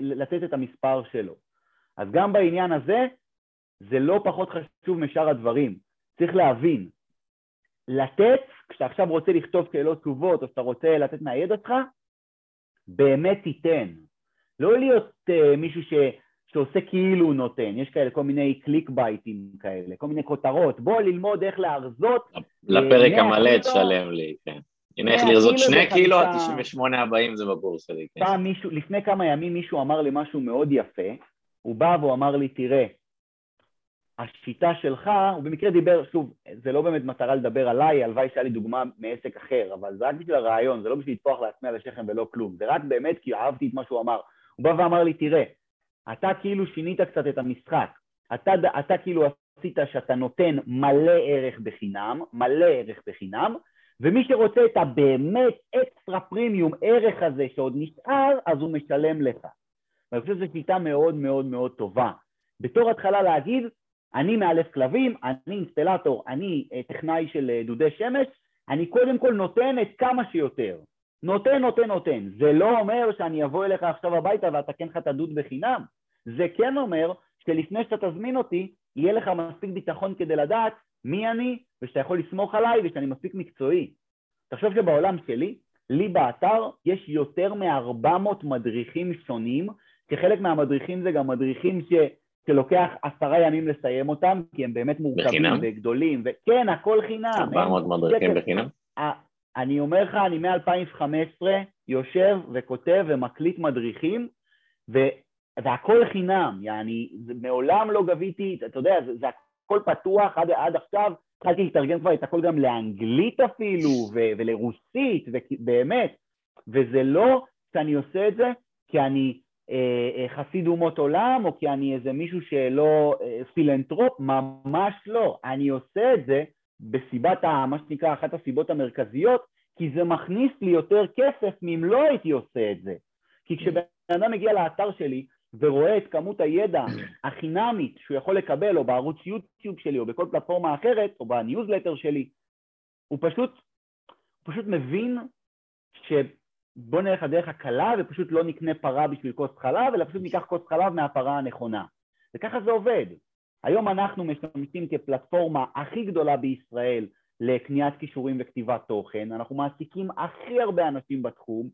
לתת את המספר שלו. אז גם בעניין הזה, זה לא פחות חשוב משאר הדברים. צריך להבין, לתת, כשאתה עכשיו רוצה לכתוב שאלות תשובות, או שאתה רוצה לתת מהידע שלך, באמת תיתן. לא להיות uh, מישהו ש, שעושה כאילו הוא נותן, יש כאלה כל מיני קליק בייטים כאלה, כל מיני כותרות, בוא ללמוד איך להרזות. לפרק uh, המלא תשלם לי, כן. הנה איך לרזות שני קילו, ה-98 הבאים זה בקורס שלי. כן. פעם מישהו, לפני כמה ימים מישהו אמר לי משהו מאוד יפה, הוא בא והוא אמר לי, תראה, השיטה שלך, הוא במקרה דיבר, שוב, זה לא באמת מטרה לדבר עליי, הלוואי שהיה לי דוגמה מעסק אחר, אבל זה רק בשביל הרעיון, זה לא בשביל לטפוח לעצמי על השכם ולא כלום, זה רק באמת כי אהבתי את מה שהוא אמר. הוא בא ואמר לי, תראה, אתה כאילו שינית קצת את המשחק, אתה, אתה כאילו עשית שאתה נותן מלא ערך בחינם, מלא ערך בחינם, ומי שרוצה את הבאמת אקסטרה פרימיום ערך הזה שעוד נשאר, אז הוא משלם לך. ואני חושב שזו שיטה מאוד מאוד מאוד טובה. בתור התחלה להגיד, אני מאלף כלבים, אני אינסטלטור, אני אה, טכנאי של אה, דודי שמש, אני קודם כל נותן את כמה שיותר. נותן, נותן, נותן. זה לא אומר שאני אבוא אליך עכשיו הביתה ואתקן לך את הדוד בחינם. זה כן אומר שלפני שאתה תזמין אותי, יהיה לך מספיק ביטחון כדי לדעת מי אני, ושאתה יכול לסמוך עליי ושאני מספיק מקצועי. תחשוב שבעולם שלי, לי באתר יש יותר מ-400 מדריכים שונים, כחלק מהמדריכים זה גם מדריכים ש... שלוקח עשרה ימים לסיים אותם, כי הם באמת מורכבים בחינם? וגדולים, וכן, הכל חינם. 400 מדריכים בחינם? אני אומר לך, אני מ-2015 יושב וכותב ומקליט מדריכים, ו... והכל חינם, יעני, מעולם לא גביתי, אתה יודע, זה, זה הכל פתוח עד, עד עכשיו, התחלתי לתרגם כבר את הכל גם לאנגלית אפילו, ו- ולרוסית, ובאמת, וזה לא שאני עושה את זה כי אני חסיד אומות עולם, או כי אני איזה מישהו שלא אה, פילנטרופ, ממש לא. אני עושה את זה בסיבת, ה, מה שנקרא, אחת הסיבות המרכזיות, כי זה מכניס לי יותר כסף מאם לא הייתי עושה את זה. כי כשבן אדם מגיע לאתר שלי ורואה את כמות הידע החינמית שהוא יכול לקבל, או בערוץ יוטיוב שלי, או בכל פלטפורמה אחרת, או בניוזלטר שלי, הוא פשוט, הוא פשוט מבין שבוא נלך לדרך הקלה ופשוט לא נקנה פרה בשביל כוס חלב, אלא פשוט ניקח כוס חלב מהפרה הנכונה. וככה זה עובד. היום אנחנו משתמשים כפלטפורמה הכי גדולה בישראל לקניית כישורים וכתיבת תוכן, אנחנו מעסיקים הכי הרבה אנשים בתחום,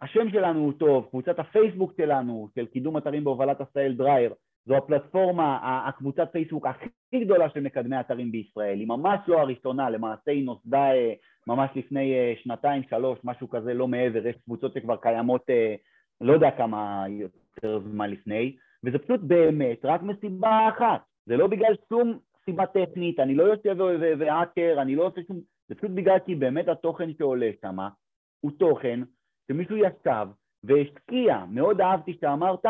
השם שלנו הוא טוב, קבוצת הפייסבוק שלנו, של קידום אתרים בהובלת עשהאל דרייר, זו הפלטפורמה, הקבוצת פייסבוק הכי גדולה של מקדמי אתרים בישראל, היא ממש לא הראשונה, למעשה היא נוסדה אה, ממש לפני אה, שנתיים, שלוש, משהו כזה, לא מעבר, יש קבוצות שכבר קיימות אה, לא יודע כמה יותר זמן לפני, וזה פשוט באמת רק מסיבה אחת, זה לא בגלל שום סיבה טכנית, אני לא יושב והאקר, אני לא עושה שום, זה פשוט בגלל כי באמת התוכן שעולה שם הוא תוכן שמישהו ישב והשקיע, מאוד אהבתי שאמרת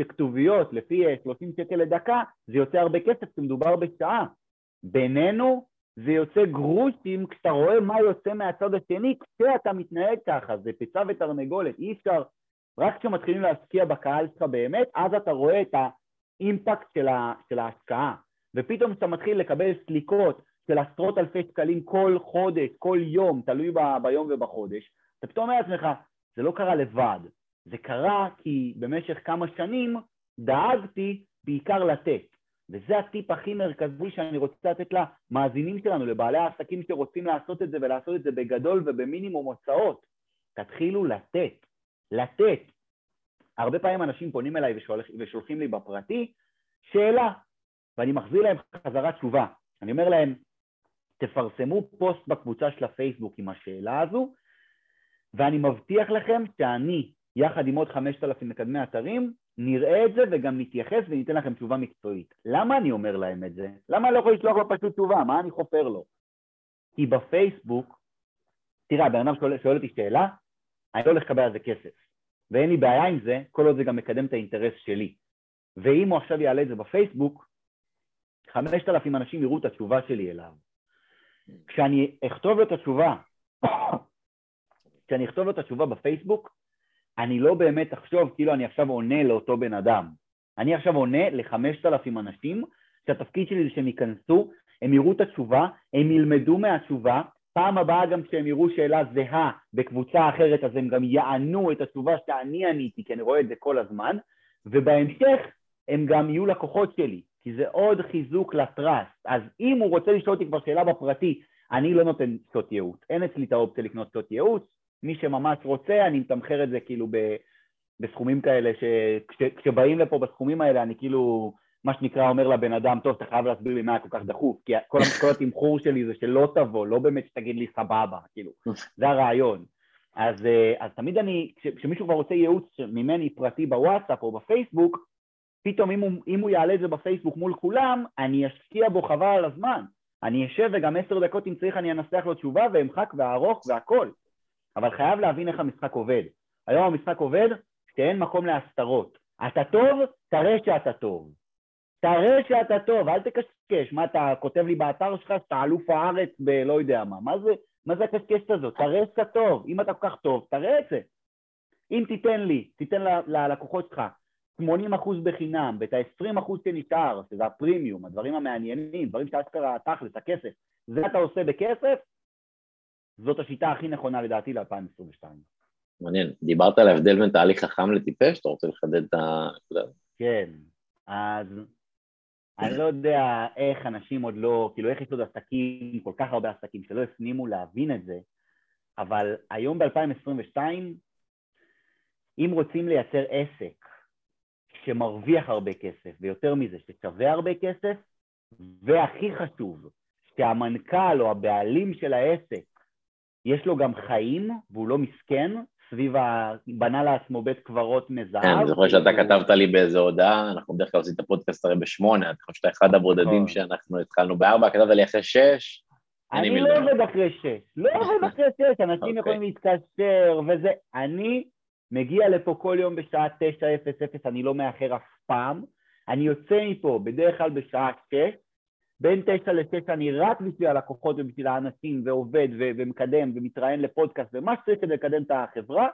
שכתוביות לפי 30 אה, שקל לדקה זה יוצא הרבה כסף, כי מדובר בשעה. בינינו זה יוצא גרושים כשאתה רואה מה יוצא מהצד השני כשאתה מתנהג ככה, זה פיצה ותרנגולת, אי אפשר, רק כשמתחילים להשקיע בקהל שלך באמת, אז אתה רואה את האימפקט של, ה, של ההשקעה. ופתאום כשאתה מתחיל לקבל סליקות של עשרות אלפי שקלים כל חודש, כל יום, תלוי ב, ביום ובחודש, אתה פתאום אומר לעצמך, זה לא קרה לבד, זה קרה כי במשך כמה שנים דאגתי בעיקר לתת. וזה הטיפ הכי מרכזי שאני רוצה לתת למאזינים שלנו, לבעלי העסקים שרוצים לעשות את זה ולעשות את זה בגדול ובמינימום הוצאות. תתחילו לתת, לתת. הרבה פעמים אנשים פונים אליי ושולח, ושולחים לי בפרטי שאלה, ואני מחזיר להם חזרה תשובה. אני אומר להם, תפרסמו פוסט בקבוצה של הפייסבוק עם השאלה הזו, ואני מבטיח לכם שאני, יחד עם עוד 5,000 מקדמי אתרים, נראה את זה וגם נתייחס וניתן לכם תשובה מקצועית. למה אני אומר להם את זה? למה אני לא יכול לשלוח לו פשוט תשובה? מה אני חופר לו? כי בפייסבוק, תראה, הבן אדם שואל, שואל אותי שאלה, אני לא הולך לקבל על זה כסף. ואין לי בעיה עם זה, כל עוד זה גם מקדם את האינטרס שלי. ואם הוא עכשיו יעלה את זה בפייסבוק, 5,000 אנשים יראו את התשובה שלי אליו. כשאני אכתוב לו את התשובה [coughs] כשאני אכתוב לו את התשובה בפייסבוק, אני לא באמת אחשוב כאילו אני עכשיו עונה לאותו בן אדם. אני עכשיו עונה לחמשת אלפים אנשים, שהתפקיד שלי זה שהם ייכנסו, הם יראו את התשובה, הם ילמדו מהתשובה, פעם הבאה גם כשהם יראו שאלה זהה בקבוצה אחרת, אז הם גם יענו את התשובה שאני עניתי, כי אני רואה את זה כל הזמן, ובהמשך הם גם יהיו לקוחות שלי, כי זה עוד חיזוק לטראסט. אז אם הוא רוצה לשאול אותי כבר שאלה בפרטי, אני לא נותן שעות ייעוץ, אין אצלי את האופציה לקנות שעות ייעוץ, מי שממש רוצה, אני מתמחר את זה כאילו ב, בסכומים כאלה, שכשבאים לפה בסכומים האלה, אני כאילו, מה שנקרא, אומר לבן אדם, טוב, אתה חייב להסביר לי מה כל כך דחוף, כי כל, כל התמחור שלי זה שלא תבוא, לא באמת שתגיד לי סבבה, כאילו, זה הרעיון. אז, אה, אז תמיד אני, כשמישהו כבר רוצה ייעוץ ממני פרטי בוואטסאפ או בפייסבוק, פתאום אם הוא, אם הוא יעלה את זה בפייסבוק מול כולם, אני אשקיע בו חבל על הזמן. אני אשב וגם עשר דקות אם צריך אני אנסח לו תשובה ואמחק וארוך והכל. אבל חייב להבין איך המשחק עובד. היום המשחק עובד שאין מקום להסתרות. אתה טוב, תראה שאתה טוב. תראה שאתה טוב, אל תקשקש. מה, אתה כותב לי באתר שלך שאתה אלוף הארץ בלא יודע מה. מה זה, מה זה הקשקשת הזאת? תראה שאתה טוב. אם אתה כל כך טוב, תראה את זה. אם תיתן לי, תיתן ללקוחות שלך 80% בחינם, ואת ה-20% שנשאר, שזה הפרימיום, הדברים המעניינים, דברים שאשכרה תכלס, הכסף, זה אתה עושה בכסף, זאת השיטה הכי נכונה לדעתי ל-2022. מעניין. דיברת על ההבדל בין תהליך חכם לטיפש? אתה רוצה לחדד את ה... כן, אז אני לא יודע איך אנשים עוד לא, כאילו איך יש עוד עסקים, כל כך הרבה עסקים שלא הפנימו להבין את זה, אבל היום ב-2022, אם רוצים לייצר עסק שמרוויח הרבה כסף, ויותר מזה, ששווה הרבה כסף, והכי חשוב, שהמנכ"ל או הבעלים של העסק יש לו גם חיים והוא לא מסכן, סביב ה... בנה לעצמו בית קברות מזהב. כן, אני זוכר שאתה כתבת לי באיזו הודעה, אנחנו בדרך כלל עושים את הפודקאסט הרי בשמונה, אני חושב שאתה אחד הבודדים נכון. שאנחנו התחלנו בארבע, כתבת לי אחרי שש, אני לא עובד אחרי שש, לא [laughs] עובד אחרי שש, אנשים אוקיי. יכולים להתקשר וזה. אני מגיע לפה כל יום בשעה תשע אפס אפס, אני לא מאחר אף פעם. אני יוצא מפה בדרך כלל בשעה שש, בין תשע לשש אני רק בשביל הלקוחות ובשביל האנשים ועובד ו- ומקדם ומתראיין לפודקאסט ומה שצריך כדי לקדם את החברה.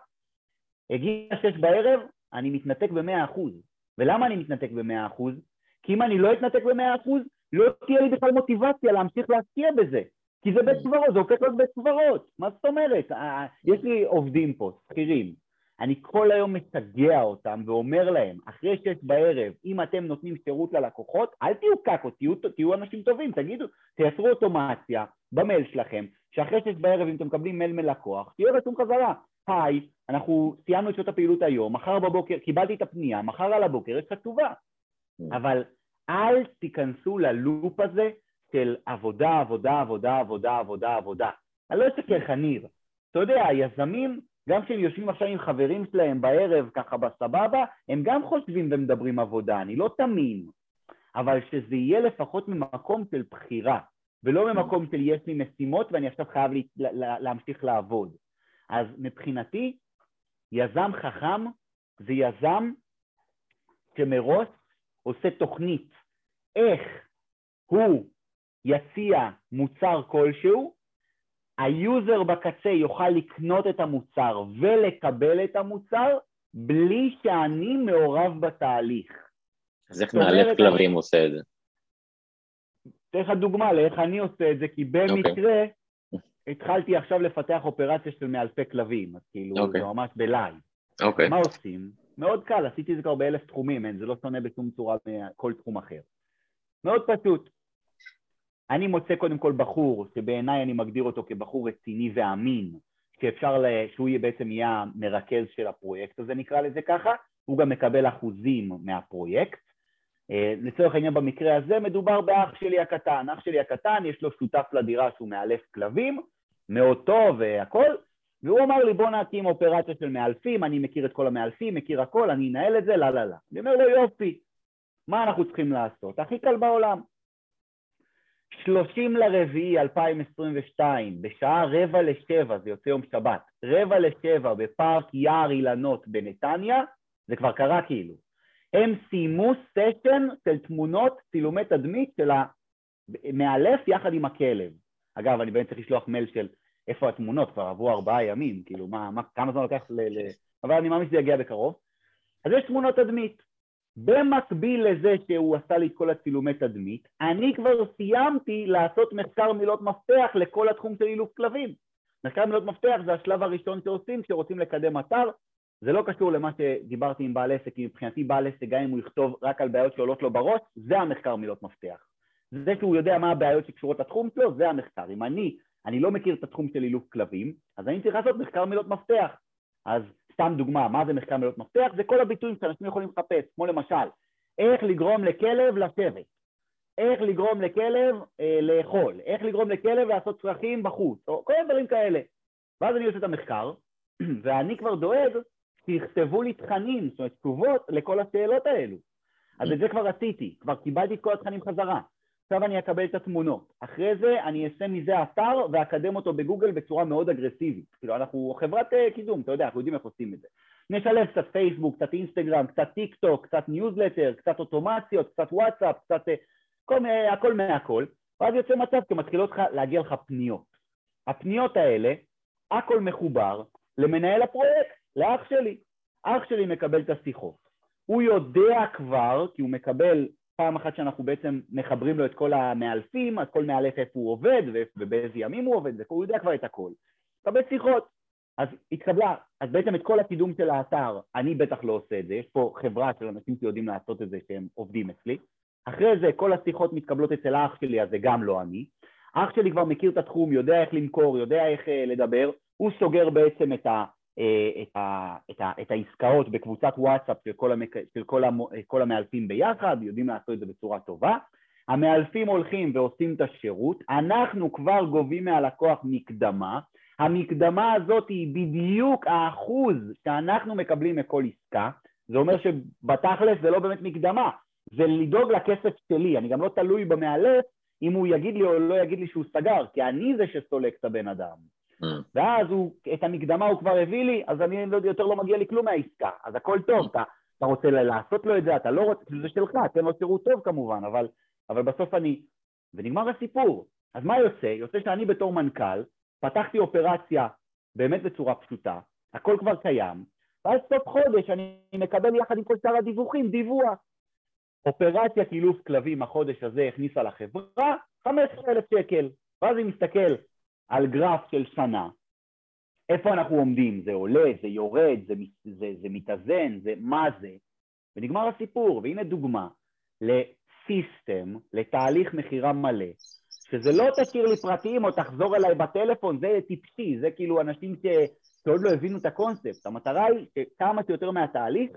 הגיע שש בערב, אני מתנתק במאה אחוז. ולמה אני מתנתק במאה אחוז? כי אם אני לא אתנתק במאה אחוז, לא תהיה לי בכלל מוטיבציה להמשיך להשקיע בזה. כי זה בית קברות, זה הופך להיות בית קברות. מה זאת אומרת? יש לי עובדים פה, שכירים. אני כל היום משגע אותם ואומר להם, אחרי שש בערב, אם אתם נותנים שירות ללקוחות, אל תהיו קקות, תהיו, תהיו אנשים טובים, תגידו, תייצרו אוטומציה במייל שלכם, שאחרי שש בערב, אם אתם מקבלים מייל מלקוח, תהיה רשום חזרה. היי, אנחנו סיימנו את שעות הפעילות היום, מחר בבוקר, קיבלתי את הפנייה, מחר על הבוקר יש לך תשובה. Mm. אבל אל תיכנסו ללופ הזה של עבודה, עבודה, עבודה, עבודה, עבודה, עבודה. אני לא אשקר לך, ניר. אתה יודע, היזמים, גם כשהם יושבים עכשיו עם חברים שלהם בערב, ככה בסבבה, הם גם חושבים ומדברים עבודה, אני לא תמים. אבל שזה יהיה לפחות ממקום של בחירה, ולא ממקום של יש לי משימות ואני עכשיו חייב לה, להמשיך לעבוד. אז מבחינתי, יזם חכם זה יזם שמראש עושה תוכנית איך הוא יציע מוצר כלשהו, ה user בקצה יוכל לקנות את המוצר ולקבל את המוצר בלי שאני מעורב בתהליך. אז איך מאלף כלבים אני... עושה את זה? אתן לך דוגמה לאיך אני עושה את זה, כי במקרה okay. התחלתי עכשיו לפתח אופרציה של מאלפי כלבים, אז כאילו okay. אוקיי. זה ממש ב live. אוקיי. Okay. מה עושים? מאוד קל, עשיתי את זה כבר באלף תחומים, אין, זה לא שונה בשום צורה מכל תחום אחר. מאוד פשוט, אני מוצא קודם כל בחור, שבעיניי אני מגדיר אותו כבחור רציני ואמין, שאפשר, לה, שהוא יהיה בעצם יהיה המרכז של הפרויקט הזה נקרא לזה ככה, הוא גם מקבל אחוזים מהפרויקט. אה, לצורך העניין במקרה הזה מדובר באח שלי הקטן, אח שלי הקטן יש לו שותף לדירה שהוא מאלף כלבים, מאוד טוב והכל, והוא אמר לי בוא נקים אופרציה של מאלפים, אני מכיר את כל המאלפים, מכיר הכל, אני אנהל את זה, לא לא לא. אני אומר לו יופי, מה אנחנו צריכים לעשות? הכי קל בעולם, 30 לרביעי 2022, בשעה רבע לשבע, זה יוצא יום שבת, רבע לשבע בפארק יער אילנות בנתניה, זה כבר קרה כאילו. הם סיימו סשן של תמונות, צילומי תדמית של המאלף יחד עם הכלב. אגב, אני באמת צריך לשלוח מייל של איפה התמונות, כבר עברו ארבעה ימים, כאילו מה, מה, כמה זמן לקח ל... ל... אבל אני מאמין שזה יגיע בקרוב. אז יש תמונות תדמית. במקביל לזה שהוא עשה לי את כל הצילומי תדמית, אני כבר סיימתי לעשות מחקר מילות מפתח לכל התחום של אילוף כלבים. מחקר מילות מפתח זה השלב הראשון שעושים כשרוצים לקדם אתר, זה לא קשור למה שדיברתי עם בעל עסק, כי מבחינתי בעל עסק גם אם הוא יכתוב רק על בעיות שעולות לו בראש, זה המחקר מילות מפתח. זה שהוא יודע מה הבעיות שקשורות לתחום שלו, זה המחקר. אם אני, אני לא מכיר את התחום של אילוף כלבים, אז אני צריך לעשות מחקר מילות מפתח. אז סתם דוגמה, מה זה מחקר מילות מפתח? זה כל הביטויים שאנשים יכולים לחפש, כמו למשל, איך לגרום לכלב לשבת, איך לגרום לכלב אה, לאכול, איך לגרום לכלב לעשות צרכים בחוץ, או כל הדברים כאלה. ואז אני עושה את המחקר, [clears throat] ואני כבר דואג שיכתבו לי תכנים, זאת אומרת תשובות לכל השאלות האלו. אז את זה כבר עשיתי, כבר קיבלתי את כל התכנים חזרה. עכשיו אני אקבל את התמונות. אחרי זה אני אעשה מזה אתר ואקדם אותו בגוגל בצורה מאוד אגרסיבית. כאילו אנחנו חברת uh, קידום, אתה יודע, אנחנו יודעים איך עושים את זה. נשלב קצת פייסבוק, קצת אינסטגרם, קצת טיק טוק, קצת ניוזלטר, קצת אוטומציות, קצת וואטסאפ, קצת uh, כל, uh, הכל מהכל, ואז יוצא מצב שמתחילות להגיע לך פניות. הפניות האלה, הכל מחובר למנהל הפרויקט, לאח שלי. אח שלי מקבל את השיחות. הוא יודע כבר, כי הוא מקבל פעם אחת שאנחנו בעצם מחברים לו את כל המאלפים, אז כל מאלף איפה הוא עובד ובאיזה ימים הוא עובד, הוא יודע כבר את הכל. מקבל שיחות. אז התקבלה, אז בעצם את כל הקידום של האתר, אני בטח לא עושה את זה, יש פה חברה של אנשים שיודעים לעשות את זה שהם עובדים אצלי. אחרי זה כל השיחות מתקבלות אצל האח שלי, אז זה גם לא אני. אח שלי כבר מכיר את התחום, יודע איך למכור, יודע איך אה, לדבר, הוא סוגר בעצם את ה... אה, את, ה, את, ה, את העסקאות בקבוצת וואטסאפ של, כל, המק... של כל, המ... כל המאלפים ביחד, יודעים לעשות את זה בצורה טובה. המאלפים הולכים ועושים את השירות, אנחנו כבר גובים מהלקוח מקדמה, המקדמה הזאת היא בדיוק האחוז שאנחנו מקבלים מכל עסקה, זה אומר שבתכלס זה לא באמת מקדמה, זה לדאוג לכסף שלי, אני גם לא תלוי במאלף אם הוא יגיד לי או לא יגיד לי שהוא סגר, כי אני זה שסולק את הבן אדם. Mm. ואז הוא, את המקדמה הוא כבר הביא לי, אז אני לא, יותר לא מגיע לי כלום מהעסקה, אז הכל טוב, אתה, אתה רוצה לעשות לו את זה, אתה לא רוצה, זה שלך, תן לו שירות טוב כמובן, אבל, אבל בסוף אני, ונגמר הסיפור. אז מה יוצא? יוצא שאני בתור מנכ"ל, פתחתי אופרציה באמת בצורה פשוטה, הכל כבר קיים, ואז סוף חודש אני מקבל יחד עם כל שאר הדיווחים דיווח. אופרציה קילוף כלבים החודש הזה הכניסה לחברה 15,000 שקל, ואז אני מסתכל על גרף של שנה, איפה אנחנו עומדים, זה עולה, זה יורד, זה, זה, זה מתאזן, זה מה זה, ונגמר הסיפור, והנה דוגמה. לסיסטם, לתהליך מכירה מלא, שזה לא תשאיר לי פרטים או תחזור אליי בטלפון, זה טיפשי, זה כאילו אנשים ש... שעוד לא הבינו את הקונספט, המטרה היא שכמה שיותר מהתהליך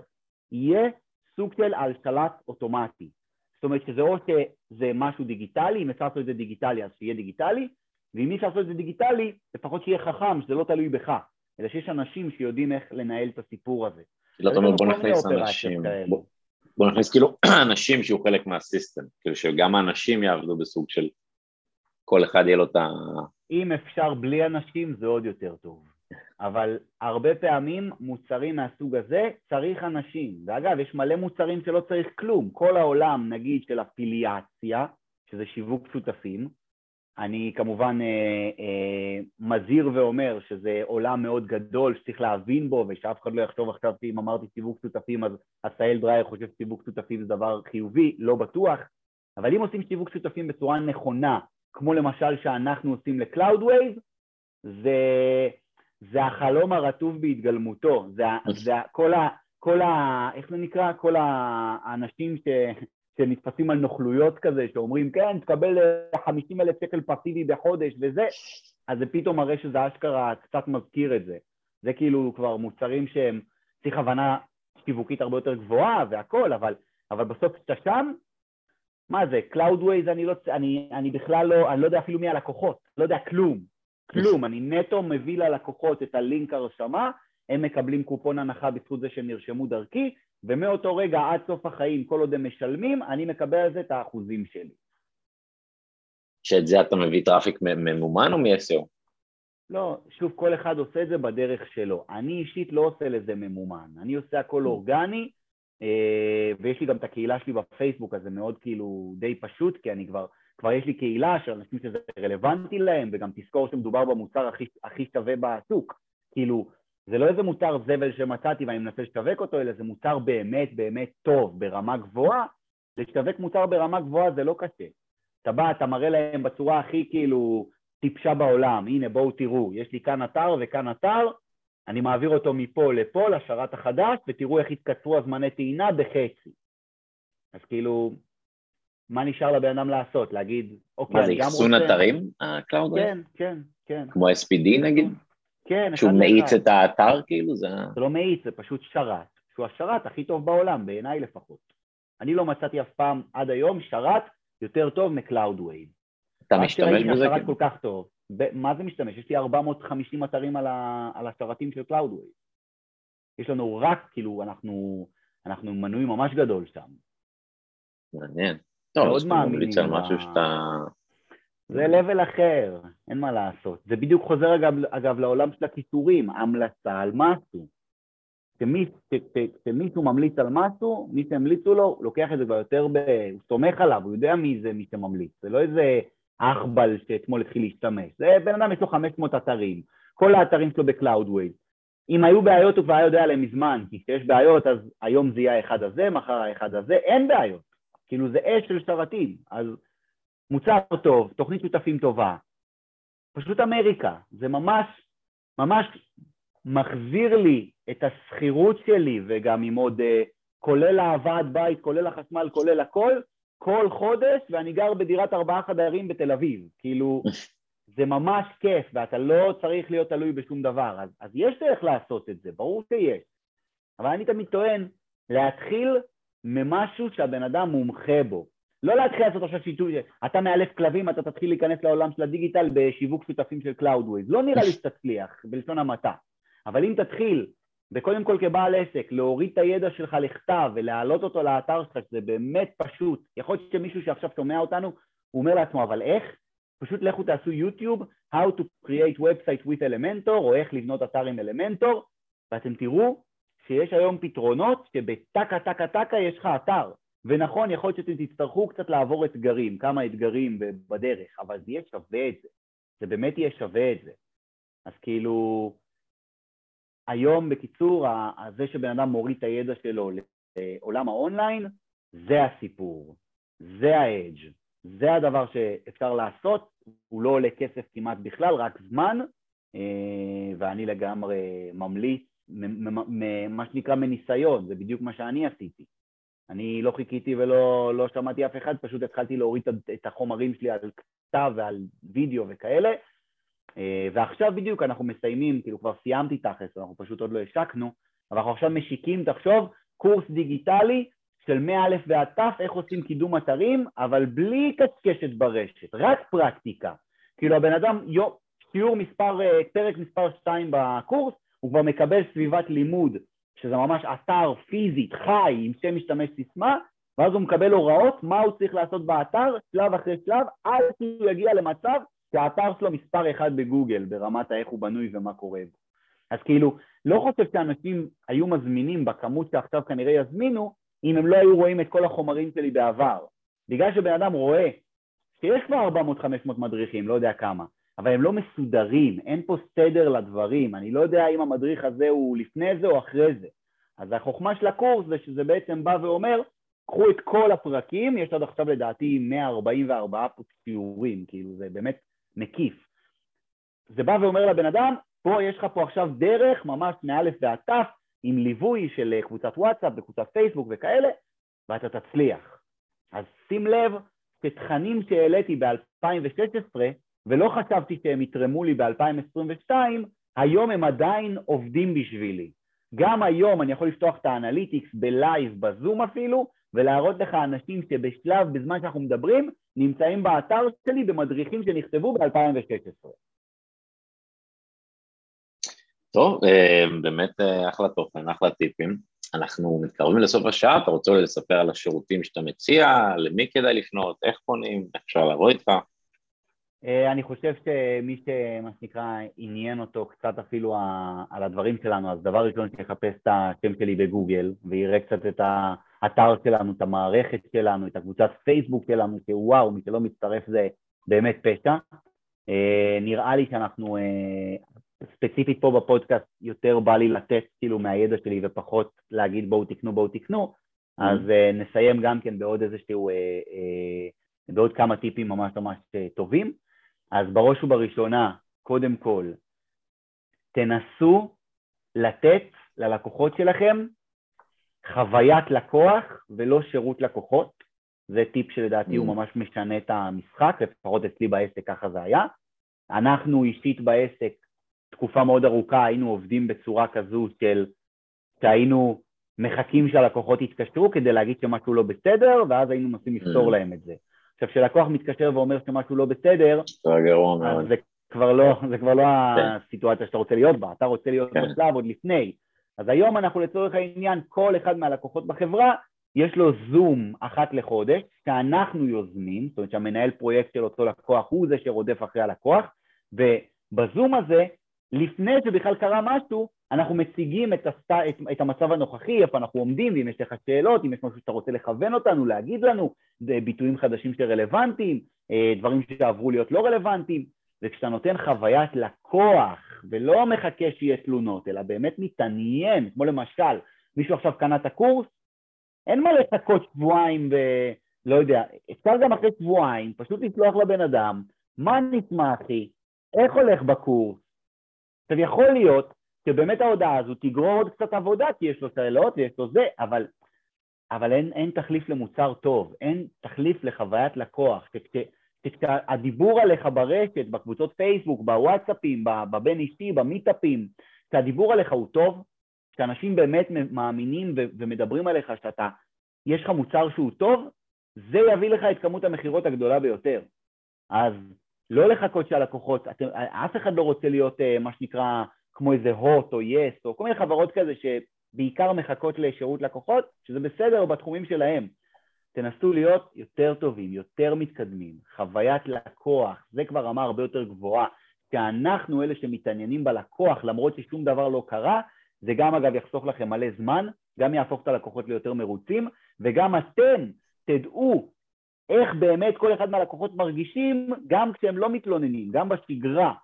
יהיה סוג של הלשלת אוטומטי. זאת אומרת שזה או שזה משהו דיגיטלי, אם אפשר לעשות את זה דיגיטלי אז שיהיה דיגיטלי, ואם אי אפשר לעשות את זה דיגיטלי, לפחות שיהיה חכם, שזה לא תלוי בך, אלא שיש אנשים שיודעים איך לנהל את הסיפור הזה. לא, אתה אומר בוא נכניס אנשים, בוא, בוא נכניס כאילו [clears throat] אנשים שיהיו חלק מהסיסטם, כאילו שגם האנשים יעבדו בסוג של כל אחד יהיה לו את ה... אם אפשר בלי אנשים זה עוד יותר טוב. אבל הרבה פעמים מוצרים מהסוג הזה צריך אנשים. ואגב, יש מלא מוצרים שלא צריך כלום. כל העולם, נגיד, של אפיליאציה, שזה שיווק שותפים, אני כמובן אה, אה, מזהיר ואומר שזה עולם מאוד גדול שצריך להבין בו ושאף אחד לא יחשוב עכשיו שאם אמרתי סיווג שותפים אז עשהאל דרייר חושב שסיווג שותפים זה דבר חיובי, לא בטוח, אבל אם עושים סיווג שותפים בצורה נכונה, כמו למשל שאנחנו עושים ל-Cloudways, זה, זה החלום הרטוב בהתגלמותו, זה, זה כל, ה, כל ה... איך זה נקרא? כל האנשים ש... שנתפסים על נוכלויות כזה, שאומרים כן, תקבל 50 אלף שקל פסיבי בחודש וזה, אז זה פתאום מראה שזה אשכרה קצת מזכיר את זה. זה כאילו כבר מוצרים שהם צריך הבנה שיווקית הרבה יותר גבוהה והכל, אבל, אבל בסוף כשאתה שם, מה זה, Cloudways אני, לא, אני, אני בכלל לא, אני לא יודע אפילו מי הלקוחות, לא יודע כלום, כלום, אני נטו מביא ללקוחות את הלינק הרשמה, הם מקבלים קופון הנחה בזכות זה שהם נרשמו דרכי, ומאותו רגע עד סוף החיים, כל עוד הם משלמים, אני מקבל על זה את האחוזים שלי. שאת זה אתה מביא traffic ממומן או מ-SEO? לא, שוב, כל אחד עושה את זה בדרך שלו. אני אישית לא עושה לזה ממומן. אני עושה הכל mm. אורגני, אה, ויש לי גם את הקהילה שלי בפייסבוק, אז זה מאוד כאילו די פשוט, כי אני כבר, כבר יש לי קהילה של אנשים שזה רלוונטי להם, וגם תזכור שמדובר במוצר הכי, הכי שווה בשוק. כאילו, זה לא איזה מוצר זבל שמצאתי ואני מנסה לשווק אותו, אלא זה מוצר באמת באמת טוב, ברמה גבוהה. לשווק מוצר ברמה גבוהה זה לא קשה. אתה בא, אתה מראה להם בצורה הכי כאילו טיפשה בעולם, הנה בואו תראו, יש לי כאן אתר וכאן אתר, אני מעביר אותו מפה לפה, לשרת החדש, ותראו איך התקצרו הזמני טעינה בחצי. אז כאילו, מה נשאר לבן אדם לעשות? להגיד, אוקיי, אני גם רוצה... מה זה, אחסון אתרים, ה Cloud? כן, כן, כן. כמו SPD נגיד? כן, שהוא מאיץ את האתר כאילו? זה... זה לא מאיץ, זה פשוט שרת, שהוא השרת הכי טוב בעולם, בעיניי לפחות. אני לא מצאתי אף פעם עד היום שרת יותר טוב מ Cloudways. אתה משתמש בזה? השרת כל כך טוב. מה זה משתמש? יש לי 450 אתרים על, ה... על השרתים של Cloudways. יש לנו רק, כאילו, אנחנו, אנחנו מנוי ממש גדול שם. מעניין. טוב, אז אתה ממליץ על משהו שאתה... זה level אחר, אין מה לעשות. זה בדיוק חוזר אגב, אגב לעולם של הקישורים, המלצה על משהו. כשמישהו ממליץ על משהו, מי שהמליצו לו, הוא לוקח את זה כבר יותר ב... הוא סומך עליו, הוא יודע מי זה מי שממליץ. זה לא איזה אכבל שאתמול התחיל להשתמש. זה בן אדם יש לו 500 אתרים, כל האתרים שלו ב Cloudways. אם היו בעיות הוא כבר היה יודע עליהם מזמן, כי כשיש בעיות אז היום זה יהיה האחד הזה, מחר האחד הזה, אין בעיות. כאילו זה אש של שרתים. אז מוצר טוב, תוכנית שותפים טובה, פשוט אמריקה, זה ממש, ממש מחזיר לי את השכירות שלי וגם עם עוד, uh, כולל הוועד בית, כולל החשמל, כולל הכל, כל חודש ואני גר בדירת ארבעה חדרים בתל אביב, כאילו זה ממש כיף ואתה לא צריך להיות תלוי בשום דבר, אז, אז יש דרך לעשות את זה, ברור שיש, אבל אני תמיד טוען להתחיל ממשהו שהבן אדם מומחה בו, לא להתחיל לעשות עכשיו שיטוט, אתה מאלף כלבים, אתה תתחיל להיכנס לעולם של הדיגיטל בשיווק שותפים של Cloudways. לא נראה לי שתצליח, בלשון המעטה. אבל אם תתחיל, וקודם כל כבעל עסק, להוריד את הידע שלך לכתב ולהעלות אותו לאתר שלך, שזה באמת פשוט. יכול להיות שמישהו שעכשיו שומע אותנו, הוא אומר לעצמו, אבל איך? פשוט לכו תעשו יוטיוב, How to create website with Elementor, או איך לבנות אתר עם אלמנטור, ואתם תראו שיש היום פתרונות שבטקה טקה טקה יש לך אתר. ונכון, יכול להיות שאתם תצטרכו קצת לעבור אתגרים, כמה אתגרים בדרך, אבל זה יהיה שווה את זה. זה באמת יהיה שווה את זה. אז כאילו, היום בקיצור, זה שבן אדם מוריד את הידע שלו לעולם האונליין, זה הסיפור, זה האדג', זה הדבר שאפשר לעשות, הוא לא עולה כסף כמעט בכלל, רק זמן, אה, ואני לגמרי ממליץ, מה שנקרא מניסיון, זה בדיוק מה שאני עשיתי. אני לא חיכיתי ולא לא שמעתי אף אחד, פשוט התחלתי להוריד את החומרים שלי על כתב ועל וידאו וכאלה, אה, ועכשיו בדיוק אנחנו מסיימים, כאילו כבר סיימתי תכלס, אנחנו פשוט עוד לא השקנו, אבל אנחנו עכשיו משיקים, תחשוב, קורס דיגיטלי של מא' ועד ת', איך עושים קידום אתרים, אבל בלי קשקשת ברשת, רק פרקטיקה. כאילו הבן אדם, יו, שיעור מספר, אה, פרק מספר 2 בקורס, הוא כבר מקבל סביבת לימוד, שזה ממש אתר פיזית, חי, עם שם משתמש סיסמה, ואז הוא מקבל הוראות מה הוא צריך לעשות באתר, שלב אחרי שלב, עד שהוא יגיע למצב שהאתר שלו מספר אחד בגוגל, ברמת האיך הוא בנוי ומה קורה בו. אז כאילו, לא חושב שאנשים היו מזמינים בכמות שעכשיו כנראה יזמינו, אם הם לא היו רואים את כל החומרים שלי בעבר. בגלל שבן אדם רואה שיש כבר 400-500 מדריכים, לא יודע כמה, אבל הם לא מסודרים, אין פה סדר לדברים, אני לא יודע אם המדריך הזה הוא לפני זה או אחרי זה. אז החוכמה של הקורס זה שזה בעצם בא ואומר, קחו את כל הפרקים, יש עד עכשיו לדעתי 144 שיעורים, כאילו זה באמת מקיף. זה בא ואומר לבן אדם, פה יש לך פה עכשיו דרך ממש מאלף ועד תף, עם ליווי של קבוצת וואטסאפ וקבוצת פייסבוק וכאלה, ואתה תצליח. אז שים לב שתכנים שהעליתי ב-2016, ולא חשבתי שהם יתרמו לי ב-2022, היום הם עדיין עובדים בשבילי. גם היום אני יכול לפתוח את ה Analytics ב live, ב Zoom אפילו, ולהראות לך אנשים שבשלב, בזמן שאנחנו מדברים, נמצאים באתר שלי במדריכים שנכתבו ב-2016. טוב, אה, באמת אה, אחלה תוכן, אחלה טיפים. אנחנו מתקרבים לסוף השעה, אתה רוצה לספר על השירותים שאתה מציע, למי כדאי לפנות, איך פונים, אפשר לבוא איתך? אה, אני חושב שמי שמה שנקרא עניין אותו קצת אפילו על הדברים שלנו, אז דבר ראשון שיחפש את השם שלי בגוגל ויראה קצת את האתר שלנו, את המערכת שלנו, את הקבוצת פייסבוק שלנו, שוואו, מי שלא מצטרף זה באמת פשע. נראה לי שאנחנו ספציפית פה בפודקאסט יותר בא לי לתת כאילו מהידע שלי ופחות להגיד בואו תקנו בואו תקנו mm-hmm. אז נסיים גם כן בעוד איזשהו, בעוד כמה טיפים ממש ממש טובים אז בראש ובראשונה קודם כל תנסו לתת ללקוחות שלכם חוויית לקוח ולא שירות לקוחות זה טיפ שלדעתי mm. הוא ממש משנה את המשחק, לפחות אצלי בעסק ככה זה היה. אנחנו אישית בעסק תקופה מאוד ארוכה היינו עובדים בצורה כזו של שהיינו מחכים שהלקוחות יתקשרו כדי להגיד שמשהו לא בסדר, ואז היינו מנסים לפתור mm. להם את זה. עכשיו, כשלקוח מתקשר ואומר שמשהו לא בסדר, זה כבר לא, זה כבר לא כן. הסיטואציה שאתה רוצה להיות בה, אתה רוצה להיות כן. בשלב עוד לפני. אז היום אנחנו לצורך העניין, כל אחד מהלקוחות בחברה, יש לו זום אחת לחודש, שאנחנו יוזמים, זאת אומרת שהמנהל פרויקט של אותו לקוח הוא זה שרודף אחרי הלקוח, ובזום הזה לפני שבכלל קרה משהו, אנחנו מציגים את, הסט... את, את המצב הנוכחי, איפה אנחנו עומדים, ואם יש לך שאלות, אם יש משהו שאתה רוצה לכוון אותנו, להגיד לנו, ביטויים חדשים שרלוונטיים, אה, דברים שעברו להיות לא רלוונטיים, וכשאתה נותן חוויית לקוח, ולא מחכה שיהיה תלונות, אלא באמת מתעניין, כמו למשל, מישהו עכשיו קנה את הקורס, אין מה לחכות שבועיים ו... לא יודע, אפשר גם אחרי שבועיים, פשוט לשלוח לבן אדם, מה נשמע אחי, איך הולך בקורס, עכשיו יכול להיות שבאמת ההודעה הזו תגרור עוד קצת עבודה כי יש לו שאלות ויש לו זה, אבל, אבל אין, אין תחליף למוצר טוב, אין תחליף לחוויית לקוח. כשהדיבור עליך ברשת, בקבוצות פייסבוק, בוואטסאפים, בבין אישי, במיטאפים, כשהדיבור עליך הוא טוב, כשאנשים באמת מאמינים ומדברים עליך שאתה, יש לך מוצר שהוא טוב, זה יביא לך את כמות המכירות הגדולה ביותר. אז לא לחכות שהלקוחות, אתם, אף אחד לא רוצה להיות אה, מה שנקרא כמו איזה הוט או יס או כל מיני חברות כזה שבעיקר מחכות לשירות לקוחות, שזה בסדר בתחומים שלהם. תנסו להיות יותר טובים, יותר מתקדמים, חוויית לקוח, זה כבר רמה הרבה יותר גבוהה, שאנחנו אלה שמתעניינים בלקוח למרות ששום דבר לא קרה, זה גם אגב יחסוך לכם מלא זמן, גם יהפוך את הלקוחות ליותר מרוצים, וגם אתם תדעו איך באמת כל אחד מהלקוחות מרגישים גם כשהם לא מתלוננים, גם בשגרה.